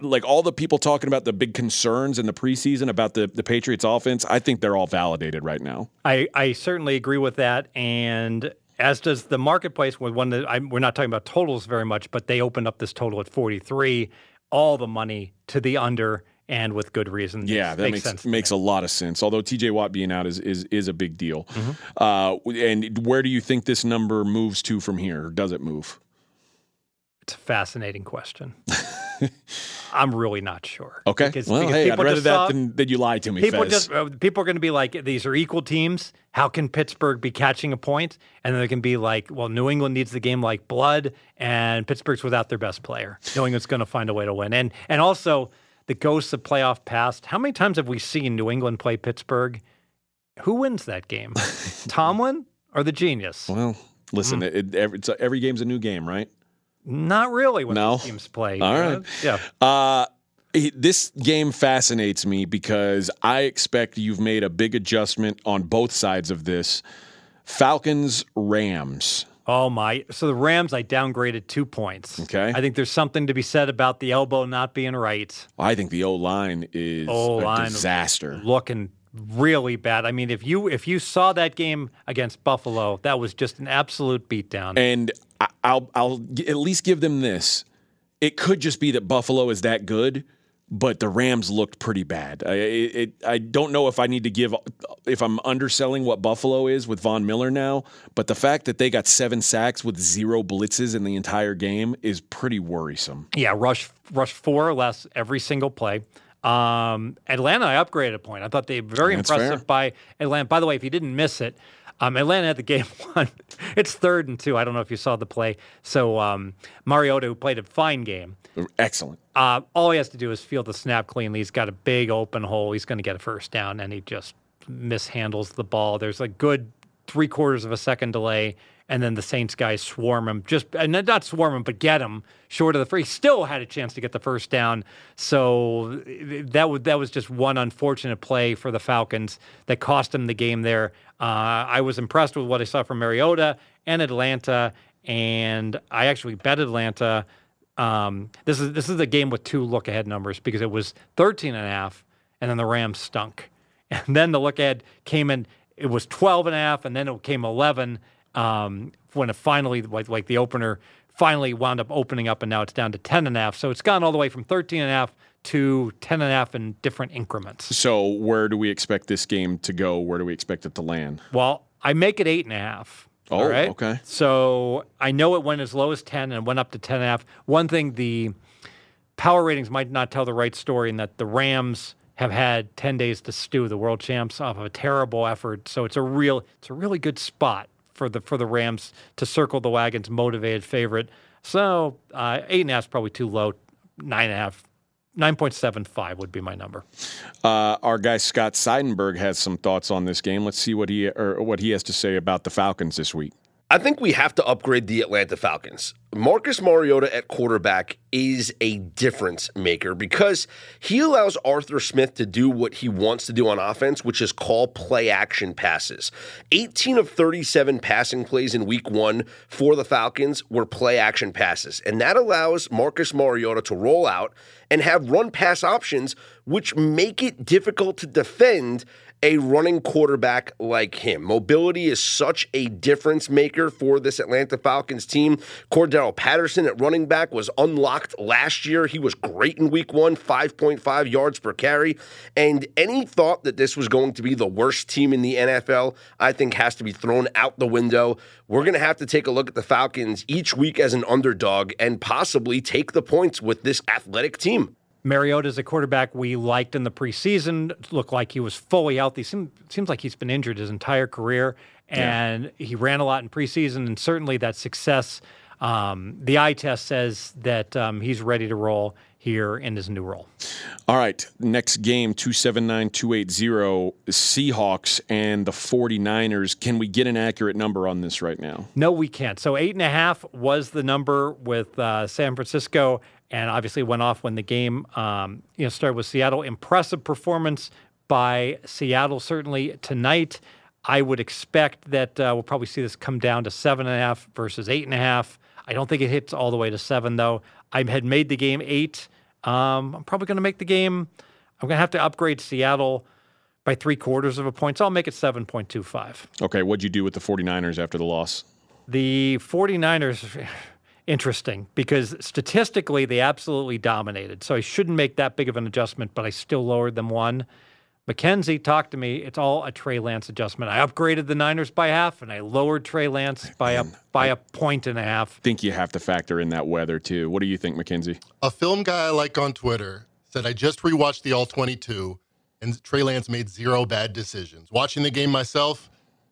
A: like all the people talking about the big concerns in the preseason about the the Patriots offense. I think they're all validated right now.
B: I, I certainly agree with that, and as does the marketplace. With one that I'm, we're not talking about totals very much, but they opened up this total at 43. All the money to the under, and with good reason.
A: Yeah, that makes
B: sense.
A: makes, a lot of sense. Although T.J. Watt being out is is, is a big deal.
B: Mm-hmm.
A: Uh, and where do you think this number moves to from here? Or does it move?
B: It's a fascinating question. I'm really not sure.
A: Okay.
B: Because,
A: well,
B: because
A: hey, I'd
B: people
A: rather that than, than you lie to me.
B: People
A: Fez.
B: just uh, people are going to be like, these are equal teams. How can Pittsburgh be catching a point? And then they can be like, well, New England needs the game like blood, and Pittsburgh's without their best player. New England's going to find a way to win. And and also the ghosts of playoff past. How many times have we seen New England play Pittsburgh? Who wins that game? Tomlin or the genius?
A: well,
B: Mm.
A: listen, it, it, every, it's a, every game's a new game, right?
B: Not really when
A: No?
B: teams play.
A: All right.
B: Yeah.
A: Uh, this game fascinates me because I expect you've made a big adjustment on both sides of this. Falcons Rams.
B: Oh my! So the Rams, I downgraded two points.
A: Okay.
B: I think there's something to be said about the elbow not being right.
A: I think the O line is a
B: O-line.
A: disaster.
B: looking really bad. I mean, if you if you saw that game against Buffalo, that was just an absolute beatdown.
A: And I- I'll I'll at least give them this. It could just be that Buffalo is that good, but the Rams looked pretty bad. I it, it, I don't know if I need to give if I'm underselling what Buffalo is with Von Miller now, but the fact that they got seven sacks with zero blitzes in the entire game is pretty worrisome.
B: yeah, rush rush four or less every single play. Um, Atlanta, I upgraded a point. I thought they were very
A: That's
B: impressive
A: fair.
B: by Atlanta. By the way, if you didn't miss it, um, Atlanta had the game won. it's third and two. I don't know if you saw the play. So um, Mariota, who played a fine game,
A: Excellent.
B: Uh, all he has to do is feel the snap cleanly. He's got a big open hole. He's going to get a first down, and he just mishandles the ball. There's a good three quarters of a second delay, and then the Saints guys swarm him. Just and not swarm him, but get him short of the free. Still had a chance to get the first down. So that was that was just one unfortunate play for the Falcons that cost them the game there. Uh, I was impressed with what I saw from Mariota and Atlanta, and I actually bet Atlanta. Um, this is this is a game with two look ahead numbers because it was 13 and a half, and then the Rams stunk. And then the look ahead came in, it was 12 and a half, and then it came 11 um, when it finally, like, like the opener, finally wound up opening up, and now it's down to 10 and a half. So it's gone all the way from 13 and a half to 10 and a half in different increments.
A: So where do we expect this game to go? Where do we expect it to land?
B: Well, I make it eight and a half.
A: Oh,
B: all right?
A: okay.
B: So I know it went as low as 10 and went up to 10 and a half. One thing the power ratings might not tell the right story in that the Rams have had 10 days to stew the world champs off of a terrible effort. So it's a real it's a really good spot for the for the Rams to circle the wagons motivated favorite. So uh, eight and a half is probably too low. Nine and a half 9.75 would be my number.
A: Uh, our guy Scott Seidenberg has some thoughts on this game. Let's see what he or what he has to say about the Falcons this week.
D: I think we have to upgrade the Atlanta Falcons. Marcus Mariota at quarterback is a difference maker because he allows Arthur Smith to do what he wants to do on offense, which is call play action passes. 18 of 37 passing plays in week one for the Falcons were play action passes. And that allows Marcus Mariota to roll out and have run pass options, which make it difficult to defend a running quarterback like him. Mobility is such a difference maker for this Atlanta Falcons team. Cordell Patterson at running back was unlocked last year. He was great in week one, 5.5 yards per carry. And any thought that this was going to be the worst team in the NFL, I think has to be thrown out the window. We're going to have to take a look at the Falcons each week as an underdog and possibly take the points with this athletic team.
B: Mariota is a quarterback we liked in the preseason. Looked like he was fully healthy. Seems, seems like he's been injured his entire career, and yeah. he ran a lot in preseason. And certainly that success, um, the eye test says that um, he's ready to roll here in his new role.
A: All right, next game 279 280 Seahawks and the 49ers. Can we get an accurate number on this right now?
B: No, we can't. So, eight and a half was the number with uh, San Francisco and obviously went off when the game um, you know started with Seattle. Impressive performance by Seattle certainly tonight. I would expect that uh, we'll probably see this come down to seven and a half versus eight and a half. I don't think it hits all the way to seven though. I had made the game eight. Um, I'm probably going to make the game. I'm going to have to upgrade Seattle by three quarters of a point. So I'll make it 7.25.
A: Okay. What'd you do with the 49ers after the loss?
B: The 49ers interesting because statistically they absolutely dominated. So I shouldn't make that big of an adjustment, but I still lowered them one. Mackenzie talked to me. It's all a Trey Lance adjustment. I upgraded the Niners by half, and I lowered Trey Lance by a by a point and a half.
A: Think you have to factor in that weather too. What do you think, Mackenzie?
C: A film guy I like on Twitter said I just rewatched the All 22, and Trey Lance made zero bad decisions. Watching the game myself,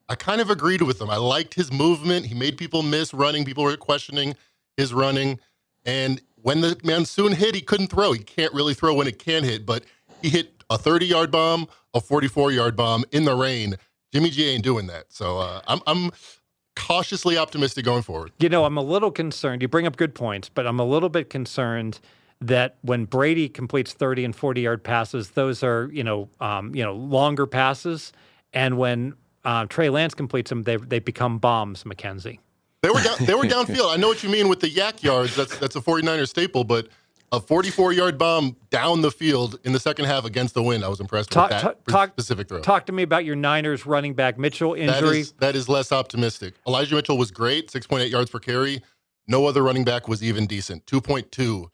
C: I kind of agreed with him. I liked his movement. He made people miss running. People were questioning his running. And when the monsoon hit, he couldn't throw. He can't really throw when it can hit, but he hit a 30 yard bomb, a 44 yard bomb in the rain. Jimmy G ain't doing that. So uh, I'm, I'm cautiously optimistic going forward.
B: You know, I'm a little concerned. You bring up good points, but I'm a little bit concerned that when Brady completes 30 and 40 yard passes, those are, you know, um, you know, longer passes. And when uh, Trey Lance completes them, they, they become bombs, Mackenzie.
C: They were down, they were downfield. I know what you mean with the YAC yards. That's that's a 49er staple, but a 44 yard bomb down the field in the second half against the wind. I was impressed talk, with that talk, specific throw.
B: Talk to me about your Niners running back Mitchell injury.
C: That is, that is less optimistic. Elijah Mitchell was great, 6.8 yards per carry. No other running back was even decent. 2.2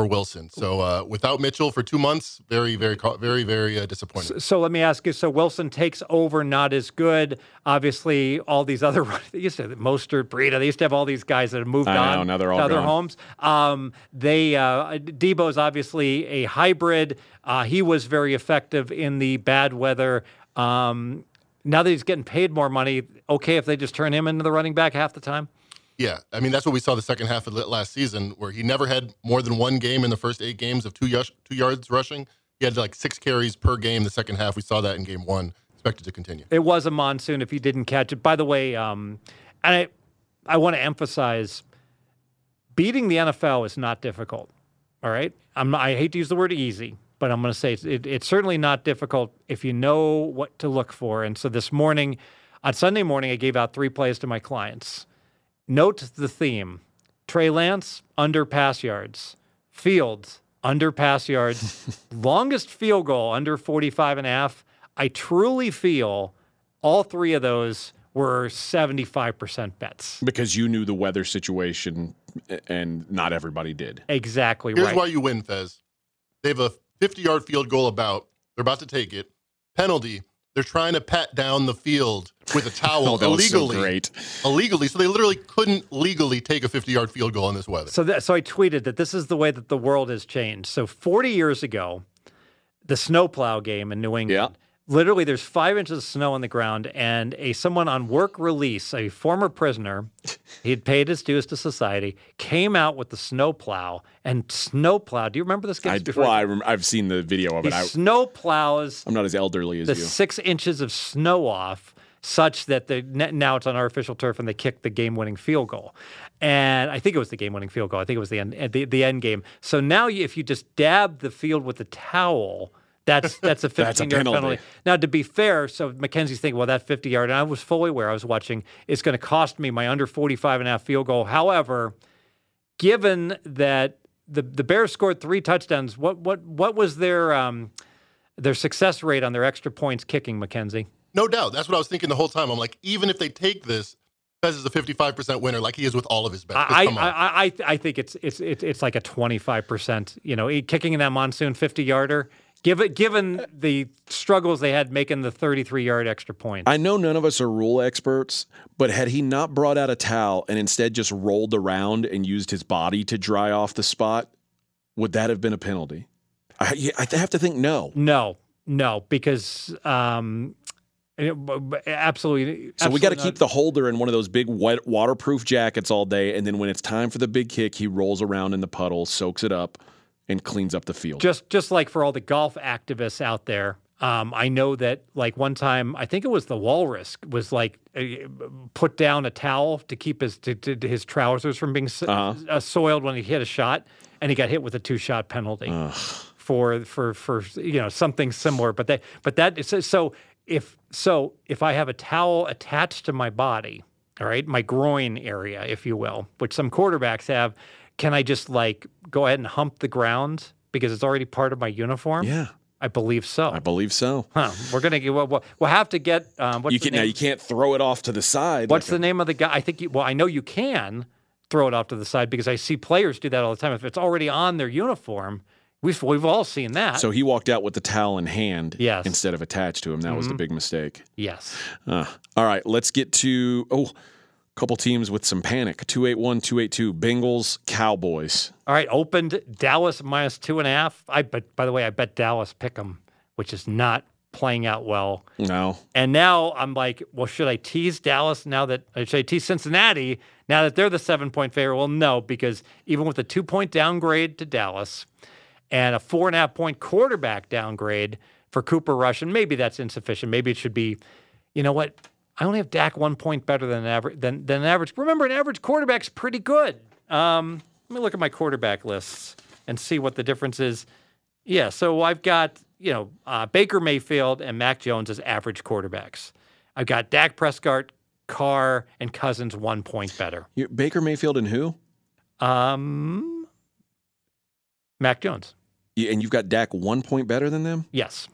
C: for Wilson. So uh, without Mitchell for two months, very, very, very, very uh, disappointing.
B: So, so, let me ask you: So Wilson takes over, not as good. Obviously, all these other they used to Mostert, Breida. They used to have all these guys that have moved
A: I
B: on
A: know, now they're all
B: to other
A: gone.
B: homes. Um, they uh, Deebo's obviously a hybrid. Uh, he was very effective in the bad weather. Um, now that he's getting paid more money, okay if they just turn him into the running back half the time.
C: Yeah, I mean that's what we saw the second half of last season, where he never had more than one game in the first eight games of two y- two yards rushing. He had like six carries per game the second half. We saw that in game one. expected to continue.
B: It was a monsoon if he didn't catch it. By the way, um, and I, I want to emphasize beating the NFL is not difficult. All right. I'm, I hate to use the word easy, but I'm going to say it's, it, it's certainly not difficult if you know what to look for. And so this morning, on Sunday morning, I gave out three plays to my clients. Note the theme Trey Lance, under pass yards, Fields, under pass yards, longest field goal, under 45 and a half. I truly feel all three of those were 75% bets.
A: Because you knew the weather situation and not everybody did.
B: Exactly
C: Here's
B: right.
C: why you win, Fez. They have a 50 yard field goal about. They're about to take it. Penalty. They're trying to pat down the field with a towel
A: Oh, that was so
C: illegally.
A: great.
C: Illegally. So they literally couldn't legally take a 50 yard field goal in this weather.
B: So, that, so I tweeted that this is the way that the world has changed. So 40 years ago, the snowplow game in New England. Literally, there's five inches of snow on the ground, and a someone on work release, a former prisoner, he had paid his dues to society, came out with the snowplow and snowplow. Do you remember this game?
A: I,
B: before?
A: well, I rem- I've seen the video of
B: he
A: it.
B: Snowplows
A: I'm not as elderly as
B: the
A: you.
B: six inches of snow off such that the now it's on artificial turf and they kicked the game-winning field goal and i think it was the game-winning field goal i think it was the end the, the end game so now you, if you just dab the field with a towel that's that's a 15
A: That's a
B: yard
A: penalty.
B: penalty. Now, to be fair, so Mackenzie's thinking, well, that 50 yard, and I was fully aware, I was watching, it's going to cost me my under 45 and a half field goal. However, given that the, the Bears scored three touchdowns, what what what was their um, their success rate on their extra points kicking, Mackenzie?
C: No doubt. That's what I was thinking the whole time. I'm like, even if they take this, Fez is a 55% winner, like he is with all of his bets.
B: I. I, I, I think it's it's it's it's like a twenty five percent. You know, kicking in that monsoon fifty yarder. Given given the struggles they had making the thirty three yard extra point.
A: I know none of us are rule experts, but had he not brought out a towel and instead just rolled around and used his body to dry off the spot, would that have been a penalty? I, I have to think no.
B: no, no, because um, it- absolutely.
A: So we got to keep the holder in one of those big wet, waterproof jackets all day, and then when it's time for the big kick, he rolls around in the puddle, soaks it up, and cleans up the field.
B: just just like for all the golf activists out there um, i know that like one time i think it was the walrus was like uh, put down a towel to keep his to, to, his trousers from being so-
A: Uh-huh.
B: uh, soiled when he hit a shot and he got hit with a two shot penalty for for for you know something similar but that but that so if so if i have a towel attached to my body all right my groin area if you will which some quarterbacks have can i just like go ahead and hump the ground because it's already part of my uniform
A: yeah,
B: i believe so
A: I believe so.
B: huh. we're gonna get we'll, we'll we'll have to get um, what's
A: You can now you can't throw it off to the side.
B: what's
A: like
B: the name of the guy i think you, well i know you can throw it off to the side because i see players do that all the time if it's already on their uniform we've, we've all seen that
A: so he walked out with the towel in hand
B: Yes.
A: instead of attached to him. That was the big mistake.
B: yes
A: Uh, all right, let's get to oh, a couple teams with some panic. 281, 282, Bengals, Cowboys.
B: All right, opened Dallas minus two and a half. I bet. By the way, I bet Dallas pick them, which is not playing out well.
A: No.
B: And now I'm like, well, should I tease Dallas now that uh, should I tease Cincinnati now that they're the seven point favorite? Well, no, because even with a two point downgrade to Dallas and a four and a half point quarterback downgrade for Cooper Rush, and maybe that's insufficient. Maybe it should be, you know what? I only have Dak one point better than an average than, than an average. Remember, an average quarterback's pretty good. Um, let me look at my quarterback lists and see what the difference is. Yeah, so I've got you know uh, Baker Mayfield and Mac Jones as average quarterbacks. I've got Dak Prescott, Carr, and Cousins one point better.
A: You- Baker Mayfield and who?
B: Um, Mac Jones,
A: And you've got Dak one point better than them?
B: yes.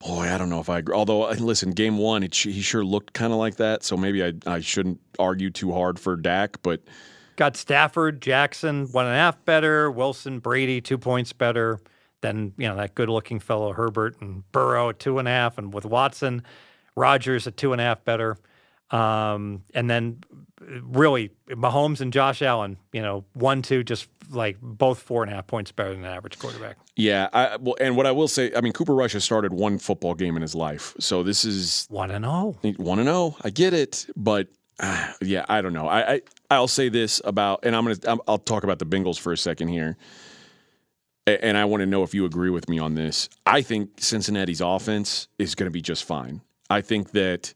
A: Boy, I don't know if I agree. Although, uh, listen, game one, it, he sure looked kind of like that. So maybe I, I shouldn't argue too hard for Dak. But
B: Got Stafford, Jackson one and a half better, Wilson, Brady two points better than you know that good-looking fellow Herbert and Burrow at two and a half, and with Watson, Rodgers a two and a half better, um, and then uh, really Mahomes and Josh Allen, you know, one two just like both four and a half points better than an average quarterback.
A: yeah, I, well, and what I will say, I mean, Cooper Rush has started one football game in his life. So this is
B: One and oh.
A: one and zero. I get it, but uh, yeah, I don't know. I, I I'll say this about, and I'm gonna I'll talk about the Bengals for a second here, and I want to know if you agree with me on this. I think Cincinnati's offense is going to be just fine. I think that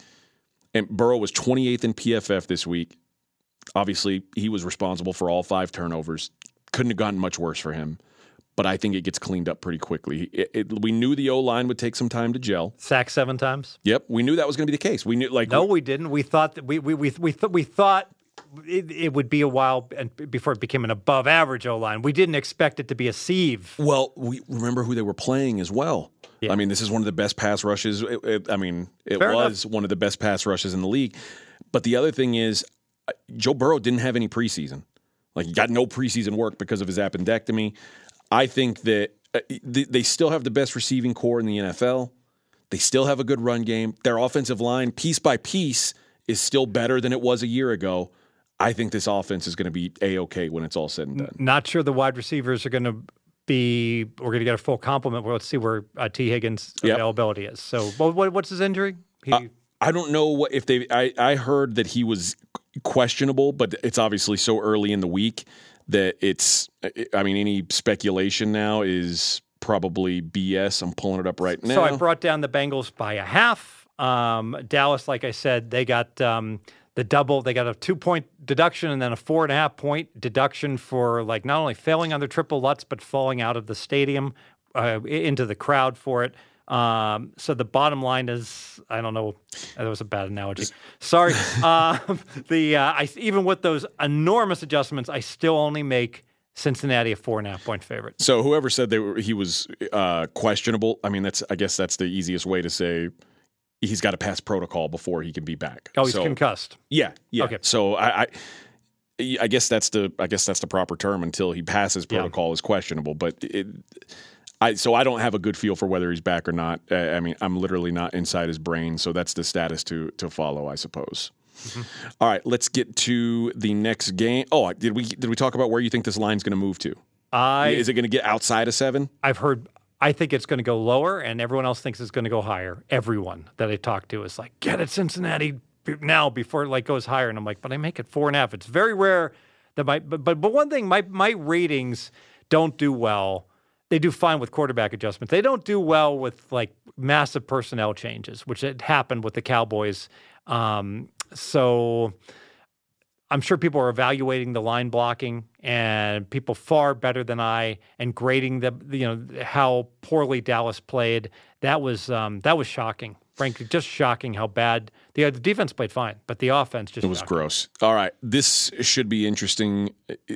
A: and Burrow was 28th in PFF this week. Obviously, he was responsible for all five turnovers. Couldn't have gotten much worse for him. But I think it gets cleaned up pretty quickly. It, it, we knew the O line would take some time to gel.
B: Sack seven times.
A: Yep, we knew that was going to be the case. We knew, like,
B: No, we didn't. We thought that we we we we, th- we thought it, it would be a while before it became an above average O line. We didn't expect it to be a sieve.
A: Well, we remember who they were playing as well.
B: Yeah.
A: I mean, this is one of the best pass rushes. It, it- I mean, it
B: Fair
A: was one of the best pass rushes in the league. But the other thing is, Joe Burrow didn't have any preseason. Like, he got no preseason work because of his appendectomy. I think that uh, they still have the best receiving corps in the NFL. They still have a good run game. Their offensive line, piece by piece, is still better than it was a year ago. I think this offense is going to be a okay when it's all said and done.
B: Not sure the wide receivers are going to be. We're going to get a full complement. Well, let's see where uh, Tee Higgins'
A: Yep.
B: availability is. So, what, what's his injury? He,
A: Uh, I don't know what if they. I I heard that he was questionable, but it's obviously so early in the week that it's. I mean, any speculation now is probably BS. I'm pulling it up right now.
B: So I brought down the Bengals by a half. Um, Dallas, like I said, they got um, the double. They got a two point deduction and then a four and a half point deduction for like not only failing on their triple Lutz but falling out of the stadium uh, into the crowd for it. Um, so the bottom line is, I don't know, that was a bad analogy. Sorry. um, the uh, I even with those enormous adjustments, I still only make Cincinnati a four and a half point favorite.
A: so whoever said they were, he was uh, questionable. I mean, that's. I guess that's the easiest way to say he's got to pass protocol before he can be back.
B: Oh, he's
A: So-
B: concussed.
A: Yeah, yeah.
B: Okay.
A: So I, I, I guess that's the I guess that's the proper term until he passes
B: Yeah.
A: protocol is questionable. But it, I so I don't have a good feel for whether he's back or not. Uh, I mean, I'm literally not inside his brain, so that's the status to to follow, I suppose.
B: Mm-hmm.
A: All right, let's get to the next game. Oh, did we did we talk about where you think this line's going to move to?
B: I
A: Is it going to get outside of seven?
B: I've heard. I think it's going to go lower, and everyone else thinks it's going to go higher. Everyone that I talk to is like, "Get it, Cincinnati now before it like goes higher." And I'm like, "But I make it four and a half. It's very rare that my but but, but one thing, my my ratings don't do well. They do fine with quarterback adjustments. They don't do well with like massive personnel changes, which had happened with the Cowboys. Um, so I'm sure people are evaluating the line blocking and people far better than I and grading the you know how poorly Dallas played. That was um, that was shocking. Frankly, just shocking how bad the, the defense played fine, but the offense just
A: It was
B: shocking.
A: gross. All right. This should be interesting.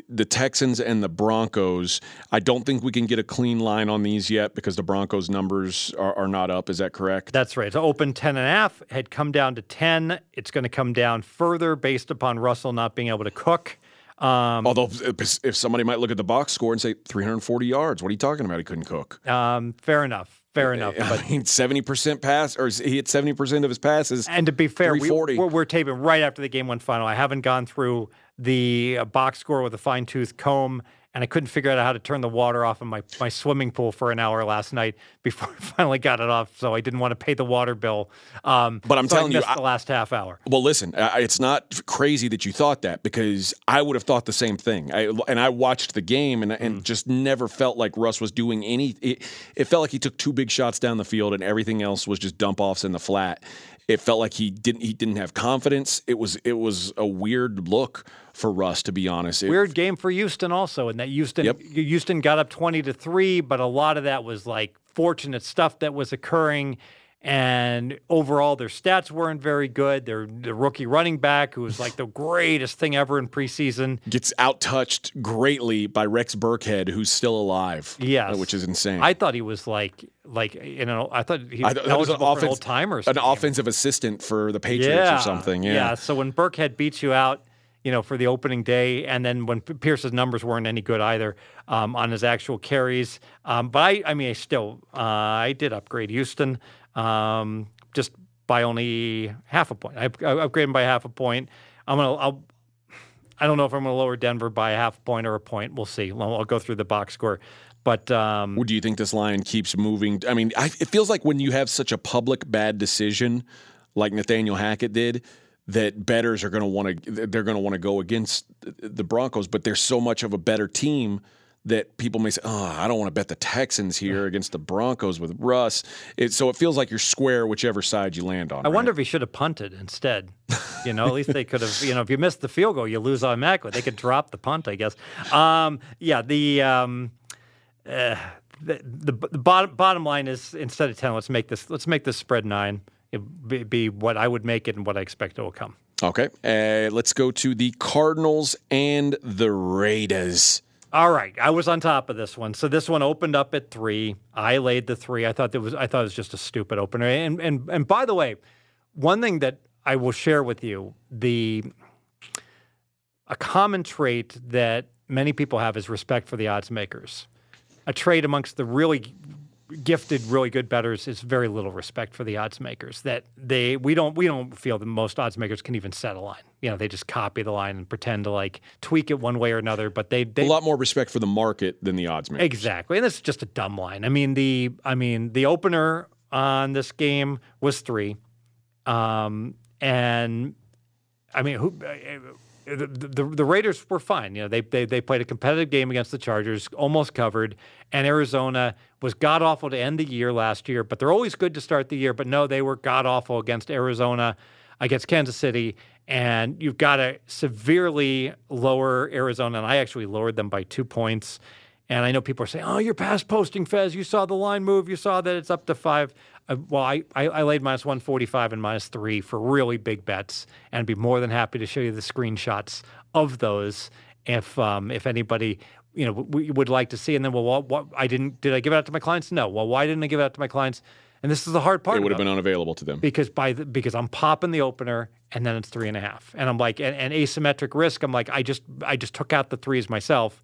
A: The Texans and the Broncos. I don't think we can get a clean line on these yet because the Broncos numbers are, are not up. Is that correct?
B: That's right. It's open 10 and a half, had come down to 10. It's going to come down further based upon Russell not being able to cook. Um,
A: Although, if, if somebody might look at the box score and say 340 yards, what are you talking about? He couldn't cook.
B: um, fair enough. Fair enough. But
A: I mean, 70% pass, or he hit 70% of his passes.
B: And to be fair, we, we're, we're taping right after the game went final. I haven't gone through the box score with a fine tooth comb, and I couldn't figure out how to turn the water off in my, my swimming pool for an hour last night before I finally got it off. So I didn't want to pay the water bill. Um,
A: But I'm
B: so I
A: telling you, I-
B: the last half hour.
A: Well, listen, I- it's not crazy that you thought that because I would have thought the same thing. I, and I watched the game and,
B: Mm.
A: and just never felt like Russ was doing any. It, it felt like he took two big shots down the field and everything else was just dump offs in the flat. It felt like he didn't he didn't have confidence. It was it was a weird look for Russ, to be honest. It-
B: Weird game for Houston also, and that Houston
A: Yep.
B: Houston got up twenty to three, but a lot of that was like fortunate stuff that was occurring. And overall, their stats weren't very good. Their the rookie running back, who was like the greatest thing ever in preseason,
A: Gets outtouched greatly by Rex Burkhead, who's still alive.
B: Yes.
A: uh, which is insane.
B: I thought he was like like you know I thought he
A: I
B: was
A: thought that was an
B: eligible for an
A: offense- an offensive assistant for the Patriots
B: yeah,
A: or something. Yeah.
B: So when Burkhead beats you out, you know, for the opening day, and then when Pierce's numbers weren't any good either um, on his actual carries. Um, but I, I mean, I still, uh, I did upgrade Houston um, just by only half a point. I, I upgraded by half a point. I'm gonna, I'll, I don't know if I'm gonna lower Denver by a half point or a point. We'll see. I'll, I'll go through the box score. But um,
A: Or do you think this line keeps moving? I mean, I, it feels like when you have such a public bad decision, like Nathaniel Hackett did, that betters are going to want to they're going to want to go against the Broncos. But they're so much of a better team that people may say, "Oh, I don't want to bet the Texans here against the Broncos with Russ." It, so it feels like you're square whichever side you land on.
B: I wonder if he should have punted instead. You know, at least they could have. You know, if you miss the field goal, you lose automatically. They could drop the punt, I guess. Um, yeah, the. Um, uh, the, the, the bottom bottom line is instead of ten, let's make this let's make this spread nine. It be, what I would make it and what I expect it will come.
A: Okay, uh, let's go to the Cardinals and the Raiders.
B: All right, I was on top of this one. So this one opened up at three. I laid the three. I thought that was I thought it was just a stupid opener. And and and by the way, one thing that I will share with you the a common trait that many people have is respect for the odds makers. A trait amongst the really gifted, really good bettors is very little respect for the odds makers. That they we don't we don't feel that most odds makers can even set a line. You know, they just copy the line and pretend to like tweak it one way or another. But they, they
A: a lot more respect for the market than the odds makers.
B: Exactly, and this is just a dumb line. I mean the I mean the opener on this game was three, um, and I mean who the, the, the, Raiders were fine. You know, they, they they played a competitive game against the Chargers, almost covered, and Arizona was god awful to end the year last year. But they're always good to start the year. But no, they were god awful against Arizona, against Kansas City, and you've got to severely lower Arizona. And I actually lowered them by two points. And I know people are saying, "Oh, you're past posting, Fez. You saw the line move. You saw that it's up to five. Uh, well, I, I, I, laid minus 145 and minus three for really big bets, and I'd be more than happy to show you the screenshots of those if um, if anybody you know w- would like to see. And then, well, what, what, I didn't did I give it out to my clients? No. Well, why didn't I give it out to my clients? And this is the hard part.
A: It would have been unavailable to them
B: because by the, because I'm popping the opener and then it's three and a half, and I'm like, and, and asymmetric risk. I'm like, I just I just took out the threes myself,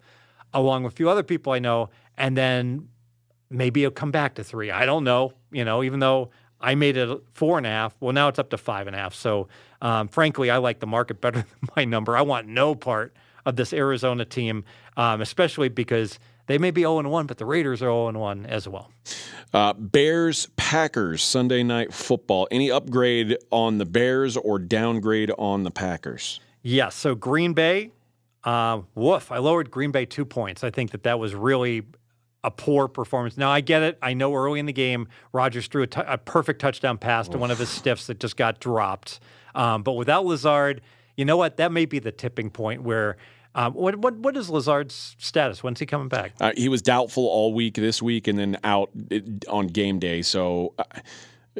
B: along with a few other people I know, and then maybe it'll come back to three. I don't know. You know, even though I made it four and a half, well, now it's up to five and a half. So, um, frankly, I like the market better than my number. I want no part of this Arizona team, um, especially because they may be 0 1, but the Raiders are 0 1 as well.
A: Uh, Bears Packers Sunday night football. Any upgrade on the Bears or downgrade on the Packers?
B: Yes. So Green Bay, uh, woof. I lowered Green Bay two points. I think that that was really a poor performance. Now I get it. I know early in the game, Rodgers threw a, t- a perfect touchdown pass to one of his stiffs that just got dropped. Um, but without Lazard, you know what? That may be the tipping point where. Um, what, what what is Lazard's status? When's he coming back?
A: Uh, he was doubtful all week this week, and then out on game day. So. Uh,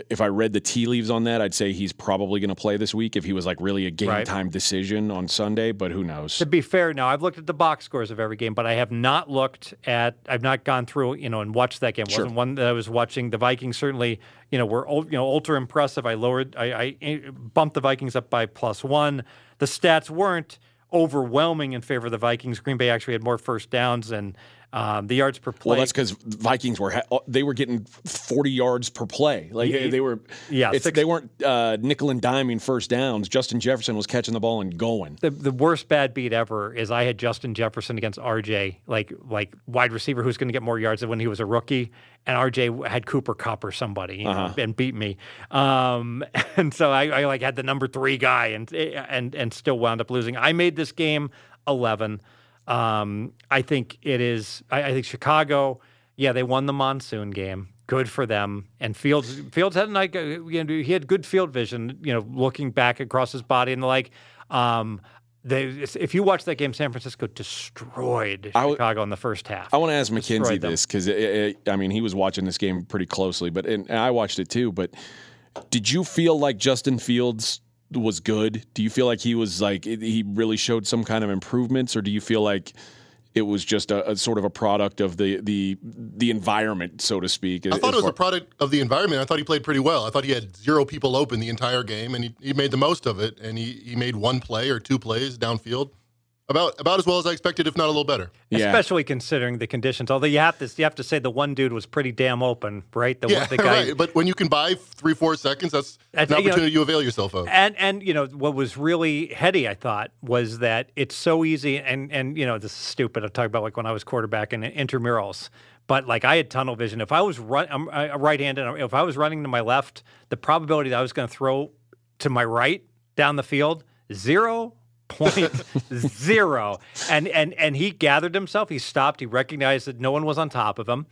A: if I read the tea leaves on that, I'd say he's probably going to play this week if he was like really a game right. time decision on Sunday, but who knows?
B: To be fair, now I've looked at the box scores of every game, but I have not looked at, I've not gone through, you know, and watched that game. It wasn't one that I was watching. The Vikings certainly, you know, were, you know, ultra impressive. I lowered, I, I eh, bumped the Vikings up by plus one. The stats weren't overwhelming in favor of the Vikings. Green Bay actually had more first downs and um, the yards per play.
A: Well, that's because Vikings were ha- they were getting forty yards per play. Like yeah, they were, yeah, six, they weren't uh, nickel and diming first downs. Justin Jefferson was catching the ball and going.
B: The the worst bad beat ever is I had Justin Jefferson against RJ, like like wide receiver who's going to get more yards than when he was a rookie, and RJ had Cooper Kupp or somebody uh-huh. know, and beat me. Um, and so I, I like had the number three guy and and and still wound up losing. I made this game eleven. Um, I think it is. I, I, think Chicago. Yeah, they won the monsoon game. Good for them. And Fields, Fields had like you know, he had good field vision. You know, looking back across his body and the like. Um, they, if you watch that game, San Francisco destroyed Chicago in the first half.
A: I want to ask Mackenzie this because I mean he was watching this game pretty closely, but and I watched it too. But did you feel like Justin Fields was good? Do you feel like he was like he really showed some kind of improvements, or do you feel like it was just a, a sort of a product of the the the environment, so to speak?
C: I thought it was far- a product of the environment. I thought he played pretty well. I thought he had zero people open the entire game, and he, he made the most of it. And he, he made one play or two plays downfield about about as well as I expected, if not a little better.
B: Yeah. Especially considering the conditions. Although you have to you have to say the one dude was pretty damn open, right? The
C: yeah,
B: one, the guy.
C: right. But when you can buy three four seconds, that's, that's an opportunity you, know, you, avail yourself of.
B: And and you know what was really heady, I thought, was that it's so easy. And and you know this is stupid. I'm talking about like when I was quarterback in intramurals. But like I had tunnel vision. If I was run, I'm a right-handed. If I was running to my left, the probability that I was going to throw to my right down the field zero point zero. And and and he gathered himself. He stopped. He recognized that no one was on top of him,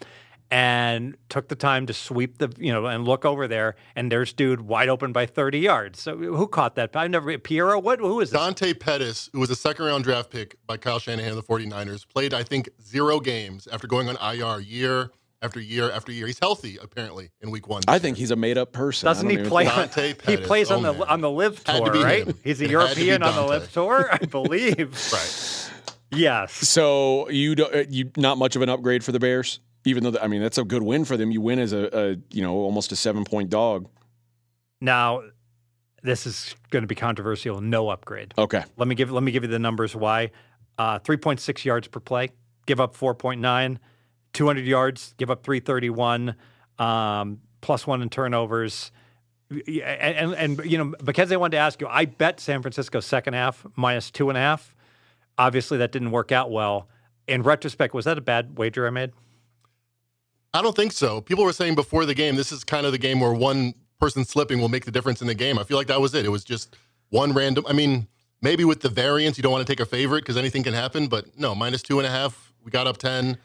B: and took the time to sweep the you know and look over there. And there's dude wide open by 30 yards. So who caught that? I never Piero. What? Who is?
C: Dante Pettis, who was a second round draft pick by Kyle Shanahan of the 49ers, played, I think, zero games after going on IR year after year after year. He's healthy, apparently, in week one.
A: I think he's a made up person.
B: Doesn't he play? On,
C: Dante
B: he
C: Pettis.
B: plays on
C: Oh,
B: the
C: man.
B: on the LIV
C: Had to
B: tour, right?
C: him.
B: He's a
C: It had to be
B: European on the LIV tour, I believe.
C: Right.
B: Yes.
A: So you do, uh, you not much of an upgrade for the Bears, even though I mean that's a good win for them. You win as a, a you know almost a seven point dog.
B: Now, this is going to be controversial. No upgrade.
A: Okay,
B: Let me give let me give you the numbers. Why? Uh, Three point six yards per play. Give up four point nine. Two hundred yards. Give up three thirty one. Um, plus one in turnovers. And, and and you know because I wanted to ask you, I bet San Francisco second half minus two and a half. Obviously, that didn't work out well. In retrospect, was that a bad wager I made?
C: I don't think so. People were saying before the game, this is kind of the game where one person slipping will make the difference in the game. I feel like that was it. It was just one random. I mean, maybe with the variance, you don't want to take a favorite because anything can happen. But no, minus two and a half. We got up ten.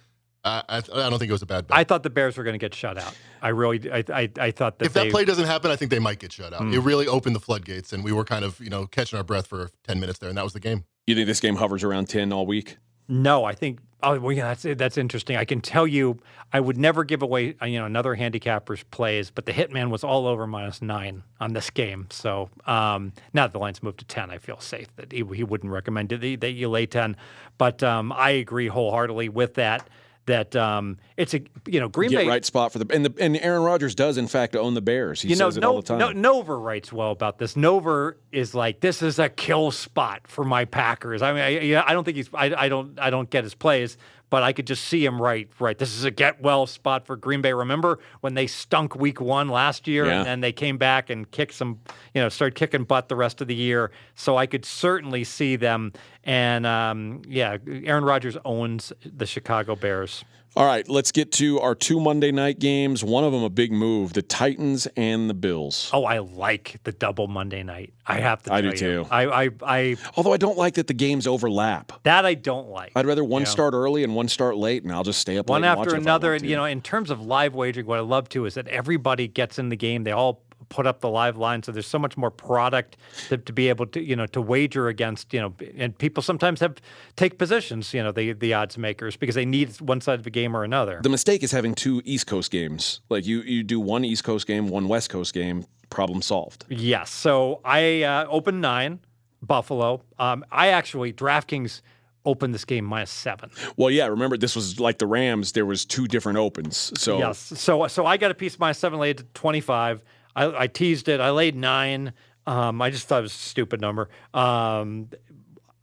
C: I, I, I don't think it was a bad bet.
B: I thought the Bears were going to get shut out. I really, I, I, I thought that
C: if that play doesn't happen, I think they might get shut out.
B: Hmm.
C: It really opened the floodgates, and we were kind of, you know, catching our breath for 10 minutes there, and that was the game.
A: you think this game hovers around ten all week?
B: No, I think. Oh, well, yeah, that's that's interesting. I can tell you, I would never give away, uh, you know, another handicapper's plays, but the hitman was all over minus nine on this game. So um, now that the line's moved to ten, I feel safe that he, he wouldn't recommend it, that you lay ten. But um, I agree wholeheartedly with that. That um, it's a you know Green
A: Get
B: Bay.
A: right spot for the and the and Aaron Rodgers does in fact own the Bears. He
B: you know,
A: says it all the time.
B: no, Nova writes well about this. Nova is like, this is a kill spot for my Packers. I mean, I, yeah, I don't think he's, I, I don't, I don't get his plays, but I could just see him right, right. This is a get well spot for Green Bay. Remember when they stunk week one last year,
A: Yeah.
B: and then they came back and kicked some, you know, started kicking butt the rest of the year. So I could certainly see them. And um, yeah, Aaron Rodgers owns the Chicago Bears.
A: All right, let's get to our two Monday night games. One of them a big move: the Titans and the Bills.
B: Oh, I like the double Monday night. I have to.
A: I do
B: you.
A: too.
B: I, I, I
A: Although I don't like that the games overlap.
B: That I don't like.
A: I'd rather one
B: Yeah.
A: start early and one start late, and I'll just stay up
B: One
A: late and watch
B: after
A: it if I
B: another. And, you know, in terms of live wagering, what I love too is that everybody gets in the game. They all put up the live line, so there's so much more product to, to be able to, you know, to wager against. You know, and people sometimes have take positions. You know, the the odds makers because they need one side of the game or another.
A: the mistake is having two East Coast games. Like you, you do one East Coast game, one West Coast game. Problem solved.
B: Yes. So I uh, opened nine, Buffalo. Um, I actually DraftKings opened this game minus seven.
A: Well, yeah. Remember, this was like the Rams. There was two different opens. So
B: Yes. So so I got a piece of my seven laid to twenty five. I, I teased it. I laid nine. Um, I just thought it was a stupid number. Um,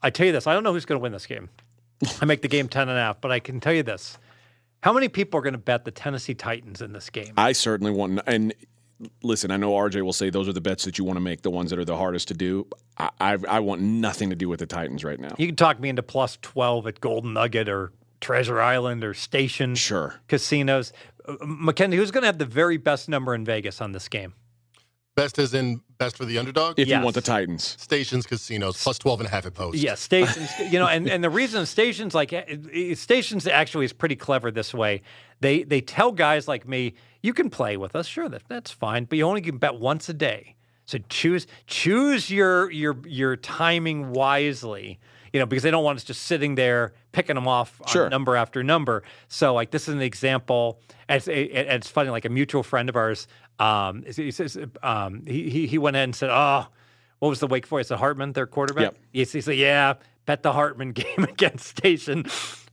B: I tell you this. I don't know who's going to win this game. I make the game ten and a half, but I can tell you this: how many people are going to bet the Tennessee Titans in this game?
A: I certainly want. And listen, I know RJ will say those are the bets that you want to make, the ones that are the hardest to do. I, I, I want nothing to do with the Titans right now.
B: You can talk me into plus twelve at Golden Nugget or Treasure Island or Station
A: Sure.
B: casinos. Uh, Mackenzie, who's going to have the very best number in Vegas on this game?
C: Best as in best for the underdog?
A: If
B: Yes.
A: you want the Titans.
C: Stations, casinos, plus 12 and a half at post.
B: Yeah, stations. you know, and, and the reason stations like eh, eh, stations actually is pretty clever this way. They they tell guys like me, you can play with us, sure, that, that's fine, but you only can bet once a day. So choose choose your your your timing wisely. You know, because they don't want us just sitting there picking them off
A: Sure.
B: number after number. So, like, this is an example. And it's, it- it's funny. Like a mutual friend of ours, um, he says um, he he went ahead and said, "Oh, what was the Wake Forest? The Hartman, their quarterback.
A: Yep.
B: He, he said, "Yeah, bet the Hartman game against Station."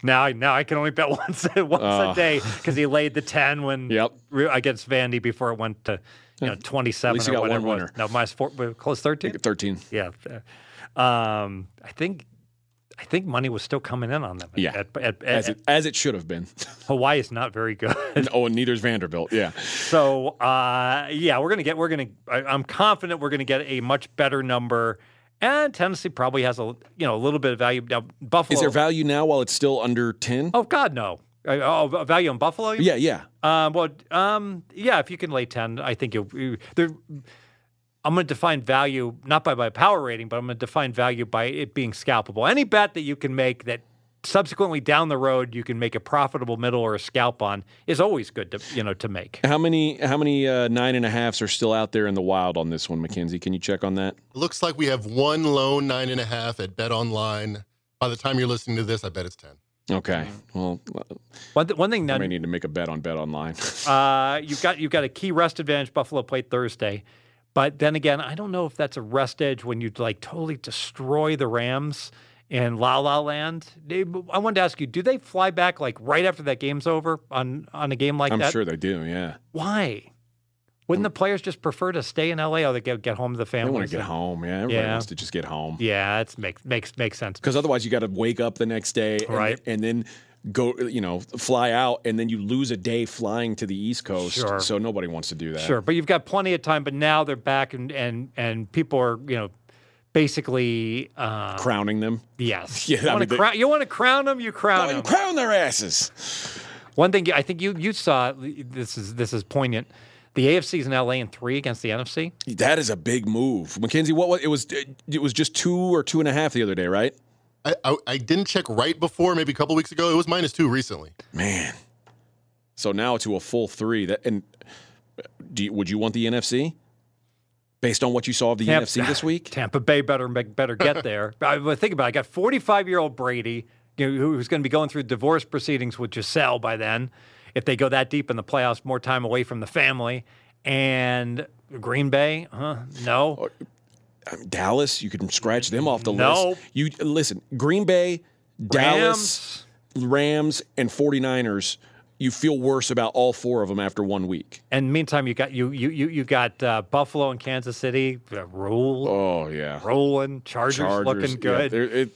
B: Now, I now I can only bet once once
A: Oh.
B: a day because he laid the ten when
A: Yep.
B: against Vandy before it went to you know twenty seven
A: least you
B: or
A: got
B: whatever.
A: one winner.
B: No, minus four, close thirteen.
A: 13.
B: Yeah, um, I think I think money was still coming in on them.
A: Yeah.
B: at, at, at,
A: As it, as it should have been.
B: Hawaii is not very good.
A: oh, and neither is Vanderbilt. Yeah.
B: So uh, yeah, we're gonna get. We're gonna. I, I'm confident we're gonna get a much better number. And Tennessee probably has a you know a little bit of value. Now Buffalo.
A: Is there value now while it's still under 10?
B: oh God, no. Uh, Oh, value on Buffalo.
A: Yeah, yeah.
B: Um, well, um, yeah. If you can lay ten, I think you. you I'm going to define value not by my power rating, but I'm going to define value by it being scalpable. Any bet that you can make that subsequently down the road you can make a profitable middle or a scalp on is always good to you know to make.
A: How many how many uh, nine and a halfs are still out there in the wild on this one, Mackenzie? Can you check on that?
C: It looks like we have one lone nine and a half at Bet Online. By the time you're listening to this, I bet it's ten.
A: Okay. Well,
B: One, th- one thing
A: I
B: now,
A: may need to make a bet on Bet Online.
B: uh, you've got you've got a key rest advantage. Buffalo played Thursday, but then again, I don't know if that's a rest edge when you like totally destroy the Rams in La La Land. They- I wanted to ask you: Do they fly back like right after that game's over on on a game like that?
A: I'm sure they do. Yeah,
B: Why? Wouldn't the players just prefer to stay in LA or they get, get home to the family?
A: they want to get home. Yeah, everybody
B: Yeah.
A: wants to just get home.
B: Yeah, it makes makes makes sense.
A: Because otherwise, you got to wake up the next day, and,
B: Right.
A: and then go, you know, fly out, and then you lose a day flying to the East Coast.
B: Sure.
A: So nobody wants to do that.
B: Sure, but you've got plenty of time. But now they're back, and and and people are you know basically uh,
A: Crowning them.
B: yes.
A: Yeah,
B: you want
A: mean,
B: to crown, you want to crown them, you crown them.
A: crown their asses.
B: One thing I think you you saw this is this is poignant. The AFC's in LA in three against the NFC.
A: That is a big move, Mackenzie. What was it? Was it was just two or two and a half the other day, right?
C: I, I, I didn't check right before, maybe a couple weeks ago. It was minus two recently.
A: Man. So now to a full three. That and do you, would you want the NFC based on what you saw of the
B: Tampa-
A: NFC this week?
B: Tampa Bay better make- better get there. I, but think about it. I got 45 year old Brady, you know, who's going to be going through divorce proceedings with Gisele by then. If they go that deep in the playoffs, more time away from the family. And Green Bay, huh? No.
A: I mean, Dallas, you can scratch them off the
B: No.
A: list. You listen, Green Bay, Dallas,
B: Rams.
A: Rams, and 49ers. You feel worse about all four of them after one week.
B: And meantime, you got you you you you got uh, Buffalo and Kansas City uh, roll,
A: Oh yeah,
B: rolling. Chargers, looking good,
A: it,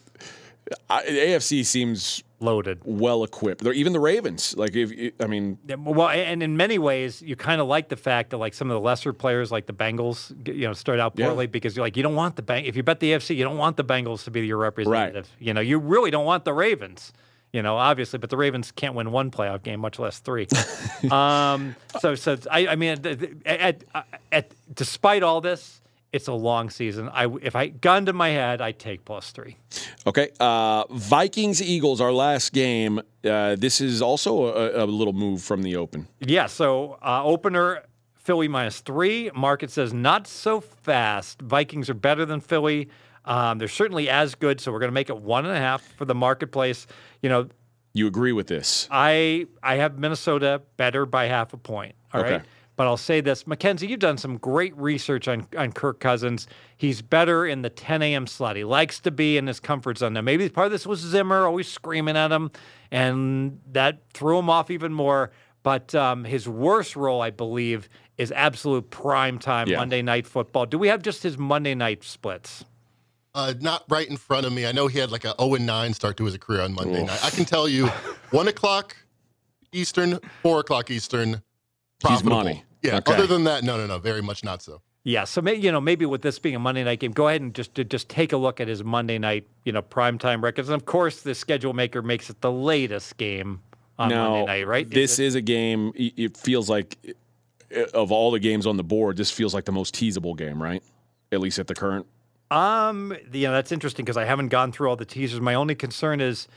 A: I, AFC seems
B: loaded.
A: well equipped. They're, even the Ravens, like if I mean,
B: Well, and in many ways, you kind of like the fact that like some of the lesser players, like the Bengals, you know, start out
A: Yeah.
B: poorly because you're like you don't want the Beng- if you bet the AFC, you don't want the Bengals to be your representative. You know, you really don't want the Ravens. You know, obviously, but the Ravens can't win one playoff game, much less three. um, so, so I, I mean, th- at, at, despite all this, it's a long season. I, if I gun to my head, I take plus three.
A: okay. Uh, Vikings Eagles, our last game. Uh, this is also a, a little move from the open.
B: Yeah, so uh, opener Philly minus three. Market says not so fast. Vikings are better than Philly. Um, they're certainly as good, so we're going to make it one and a half for the marketplace. You know,
A: You agree with this?
B: I I have Minnesota better by half a point. All right,
A: Okay.
B: But I'll say this, Mackenzie, you've done some great research on, on Kirk Cousins. He's better in the 10 a.m. slot. He likes to be in his comfort zone. Now, maybe part of this was Zimmer always screaming at him, and that threw him off even more. But um, his worst role, I believe, is absolute prime time
A: Yeah.
B: Monday night football. Do we have just his Monday night splits?
C: Uh, not right in front of me. I know he had like a 0 and 9 start to his career on Monday night. I can tell you, one o'clock Eastern, four o'clock Eastern.
A: He's money.
C: Yeah.
A: Okay.
C: Other than that, no, no, no. Very much not so.
B: Yeah, so maybe you know maybe with this being a Monday night game, go ahead and just just take a look at his Monday night you know primetime records. And of course, the schedule maker makes it the latest game on
A: now,
B: Monday night, right?
A: This
B: it-
A: is a game. It it feels like uh, of all the games on the board, this feels like the most teasable game, right? At least at the current.
B: um you know that's interesting because I haven't gone through all the teasers. My only concern is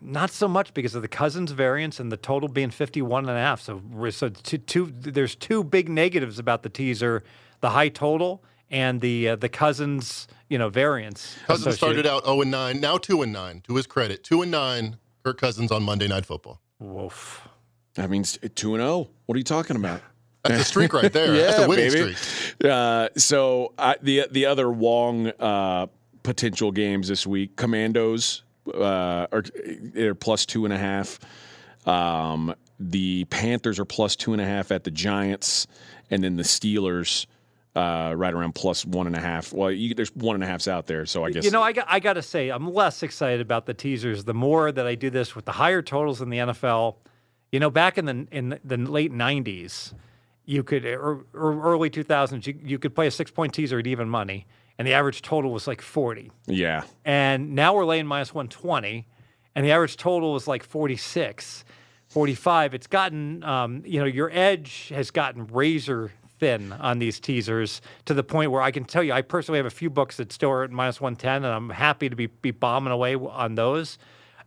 B: not so much because of the Cousins variance and the total being 51 and a half. So so two, two there's two big negatives about the teaser: the high total and the uh, the Cousins you know variance.
C: Cousins
B: associated.
C: started out 0 and 9, now 2 and 9. To his credit, 2 and 9. Kirk Cousins on Monday Night Football.
B: Woof.
A: That means two and zero. What are you talking about?
C: That's a streak right there. That's a winning
A: baby.
C: streak.
A: Uh, so I, the the other Wong uh, potential games this week: Commandos uh, are they're plus two and a half. Um, the Panthers are plus two and a half at the Giants, and then the Steelers uh, right around plus one and a half. Well, you, there's one and a halfs out there, so I guess
B: You know, I got, I got to say, I'm less excited about the teasers the more that I do this with the higher totals in the NFL. You know, back in the in the late '90s, you could or, or early 2000s, you, you could play a six point teaser at even money, and the average total was like 40.
A: yeah.
B: And now we're laying minus 120, and the average total is like 46, 45. It's gotten, um, you know, your edge has gotten razor thin on these teasers to the point where I can tell you, I personally have a few books that still are at minus 110, and I'm happy to be, be bombing away on those.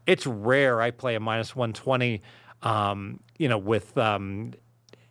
B: It's rare I play a minus 120, um, you know, with um,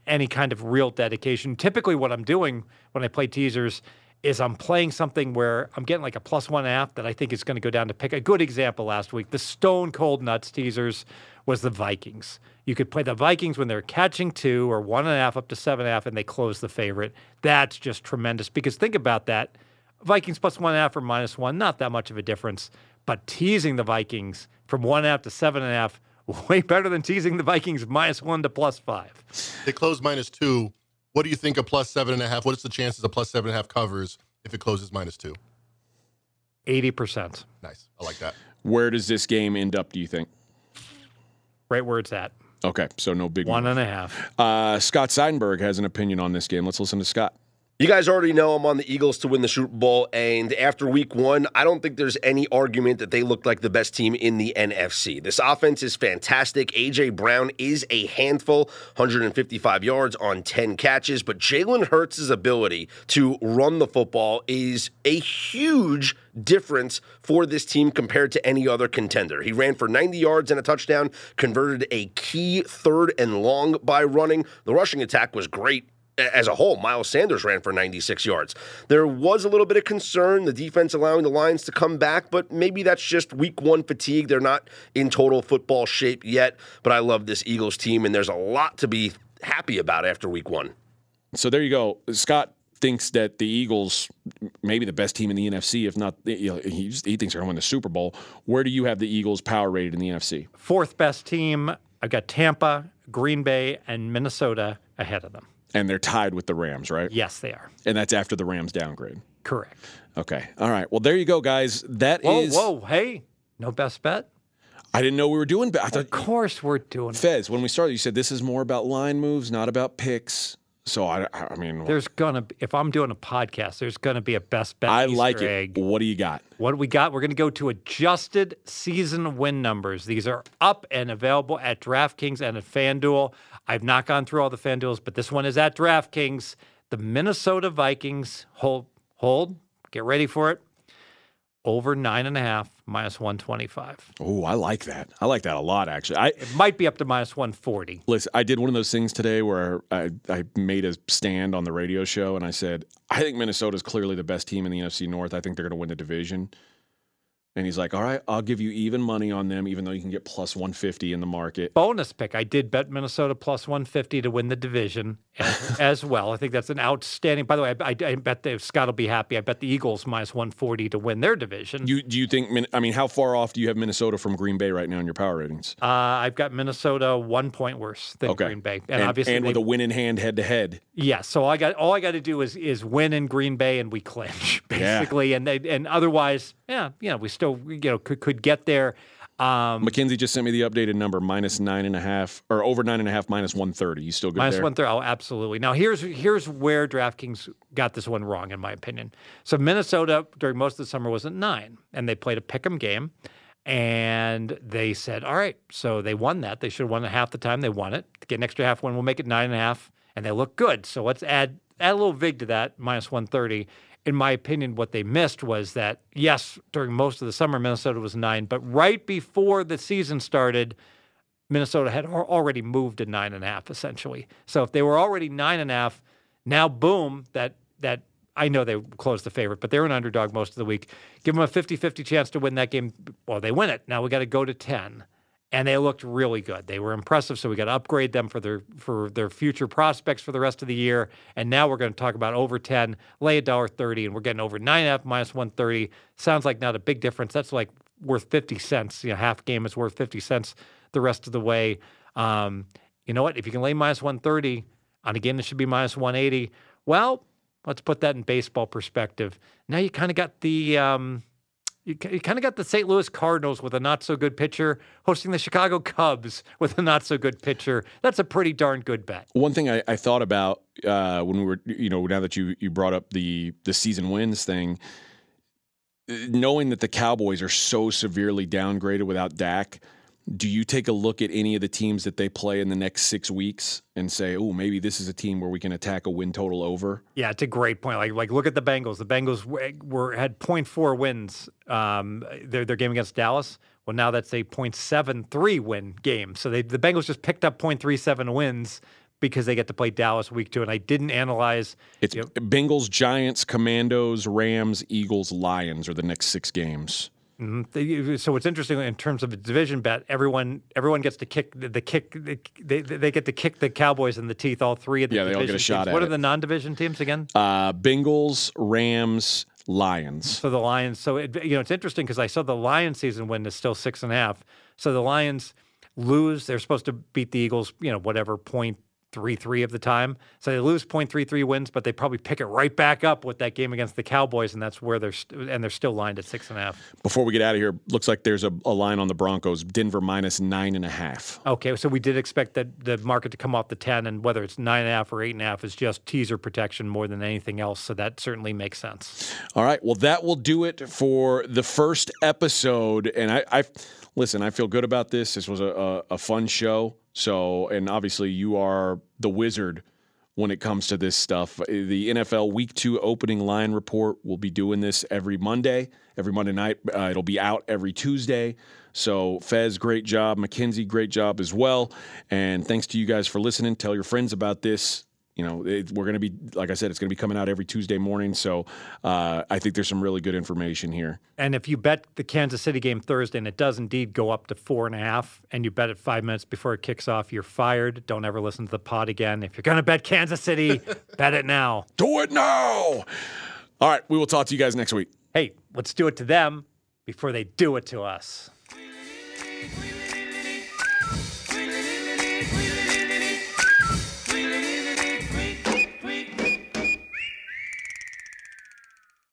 B: any kind of real dedication. Typically, what I'm doing when I play teasers is I'm playing something where I'm getting like a plus one app that I think is going to go down to pick. A good example last week, the Stone Cold Nuts teasers was the Vikings. You could play the Vikings when they're catching two or one and a half up to seven and a half, and they close the favorite. That's just tremendous because think about that. Vikings plus one and a half or minus one, not that much of a difference. But teasing the Vikings from one and a half to seven and a half, way better than teasing the Vikings minus one to plus five.
C: They close minus two. What do you think a plus seven and a half? What is the chances a plus seven and a half covers if it closes minus two?
B: 80%.
C: Nice. I like that.
A: Where does this game end up, do you think?
B: Right where it's at.
A: Okay, so no big
B: One and a half.
A: Uh, Scott Seidenberg has an opinion on this game. Let's listen to Scott.
D: You guys already know I'm on the Eagles to win the Super Bowl, and after week one, I don't think there's any argument that they look like the best team in the NFC. This offense is fantastic. A.J. Brown is a handful, 155 yards on 10 catches, but Jalen Hurts' ability to run the football is a huge difference for this team compared to any other contender. He ran for 90 yards and a touchdown, converted a key third and long by running. The rushing attack was great as a whole, Miles Sanders ran for 96 yards. There was a little bit of concern, the defense allowing the Lions to come back, but maybe that's just week one fatigue. They're not in total football shape yet, but I love this Eagles team, and there's a lot to be happy about after week one.
A: So there you go. Scott thinks that the Eagles, maybe the best team in the NFC, if not, you know, he, just, he thinks they're going to win the Super Bowl. Where do you have the Eagles power rated in the NFC?
B: Fourth best team. I've got Tampa, Green Bay, and Minnesota ahead of them.
A: And they're tied with the Rams, right?
B: Yes, they are.
A: And that's after the Rams downgrade.
B: Correct.
A: Okay. All right. Well, there you go, guys. That
B: Whoa,
A: is.
B: whoa, hey, no best bet?
A: I didn't know we were doing. I thought
B: Of course we're doing.
A: Fez when we started. You said this is more about line moves, not about picks. So I, I mean,
B: There's gonna be, if I'm doing a podcast, there's gonna be a best bet.
A: I
B: Easter
A: like it.
B: egg.
A: What do you got?
B: What do we got? We're gonna go to adjusted season win numbers. These are up and available at DraftKings and at FanDuel. I've not gone through all the FanDuels, but this one is at DraftKings. The Minnesota Vikings hold hold. Get ready for it. Over nine and a half, minus one twenty five.
A: Oh, I like that. I like that a lot, actually. I
B: It might be up to minus one forty.
A: listen. I did one of those things today where I, I made a stand on the radio show and I said I think Minnesota's clearly the best team in the NFC North. I think they're going to win the division. And he's like, "All right, I'll give you even money on them, even though you can get plus one fifty in the market."
B: bonus pick. I did bet Minnesota plus 150 to win the division as, as well. I think that's an outstanding. By the way, I, I, I bet that Scott will be happy. I bet the Eagles minus 140 to win their division.
A: You do you think? I mean, how far off do you have Minnesota from Green Bay right now in your power ratings?
B: uh, I've got Minnesota one point worse than
A: Okay.
B: Green Bay, and,
A: And,
B: obviously,
A: and with
B: they-
A: a win in hand, head to head.
B: yeah. So I got all I got to do is is win in Green Bay, and we clinch
A: Yeah.
B: basically. And they, and otherwise, yeah, yeah, we still you know could could get there. Um,
A: Mackenzie just sent me the updated number minus nine and a half or over nine and a half minus one thirty. You still good
B: Minus one third. Oh, absolutely. Now here's here's where DraftKings got this one wrong, in my opinion. So Minnesota during most of the summer was at nine, and they played a pick'em game, and they said, "All right." So they won that. They should have won it half the time. They won it. To get an extra half win, we'll make it nine and a half, and they look good. So let's add add a little vig to that minus one thirty. In my opinion, what they missed was that yes, during most of the summer, Minnesota was nine, but right before the season started. Minnesota had already moved to nine and a half essentially. So if they were already nine and a half, now boom, that that I know they closed the favorite, but they're an underdog most of the week. Give them a 50-50 chance to win that game. Well, they win it. Now we got to go to 10. And they looked really good. They were impressive, so we got to upgrade them for their for their future prospects for the rest of the year. And now we're going to talk about over 10, lay a dollar 30, and we're getting over nine half minus 130. Sounds like not a big difference. That's like worth 50 cents. You know, half game is worth 50 cents the rest of the way. Um, you know what? If you can lay minus 130 on a game that should be minus 180, well, let's put that in baseball perspective. Now you kind of got the um, you, you kind of got the St. Louis Cardinals with a not so good pitcher hosting the Chicago Cubs with a not so good pitcher. That's a pretty darn good bet.
A: One thing I, I thought about uh, when we were, you know, now that you you brought up the the season wins thing, uh, knowing that the Cowboys are so severely downgraded without Dak, do you take a look at any of the teams that they play in the next six weeks and say, oh, maybe this is a team where we can attack a win total over?
B: Yeah, it's a great point. Like, like look at the Bengals. The Bengals were had 0.4 wins. Um, their their game against Dallas. Well, now that's a 0.73 win game. So they, the Bengals just picked up 0.37 wins because they get to play Dallas week two. And I didn't analyze.
A: It's you know, Bengals, Giants, Commandos, Rams, Eagles, Lions are the next six games.
B: Mm-hmm. So what's interesting in terms of a division bet, everyone everyone gets to kick the, the kick the, they they get to kick the Cowboys in the teeth. All three of the
A: yeah,
B: they
A: all get a shot
B: teams.
A: at
B: What
A: it.
B: are the non-division teams again?
A: Uh, Bengals, Rams, Lions.
B: So the Lions. So it, you know it's interesting because I saw the Lions season win is still six and a half. So the Lions lose. They're supposed to beat the Eagles. You know whatever point three three of the time. So they lose 0.33 wins, but they probably pick it right back up with that game against the Cowboys, and that's where they're st- and they're still lined at six and a half.
A: Before we get out of here, looks like there's a, a line on the Broncos. Denver minus nine and a half.
B: Okay, so we did expect that the market to come off the ten, and whether it's nine and a half or eight and a half is just teaser protection more than anything else. So that certainly makes sense.
A: All right, well that will do it for the first episode, and I. I listen, I feel good about this. This was a, a, a, fun show. So, and obviously, you are the wizard when it comes to this stuff. The NFL Week Two opening line report. We'll be doing this every Monday, every Monday night. Uh, it'll be out every Tuesday. So, Fez, great job. Mackenzie, great job as well. And thanks to you guys for listening. Tell your friends about this you know, it, we're going to be, like I said, it's going to be coming out every Tuesday morning. So uh, I think there's some really good information here.
B: And if you bet the Kansas City game Thursday and it does indeed go up to four and a half, and you bet it five minutes before it kicks off, you're fired. Don't ever listen to the pod again. If you're going to bet Kansas City, bet it now.
A: Do it now. All right. We will talk to you guys next week.
B: Hey, let's do it to them before they do it to us.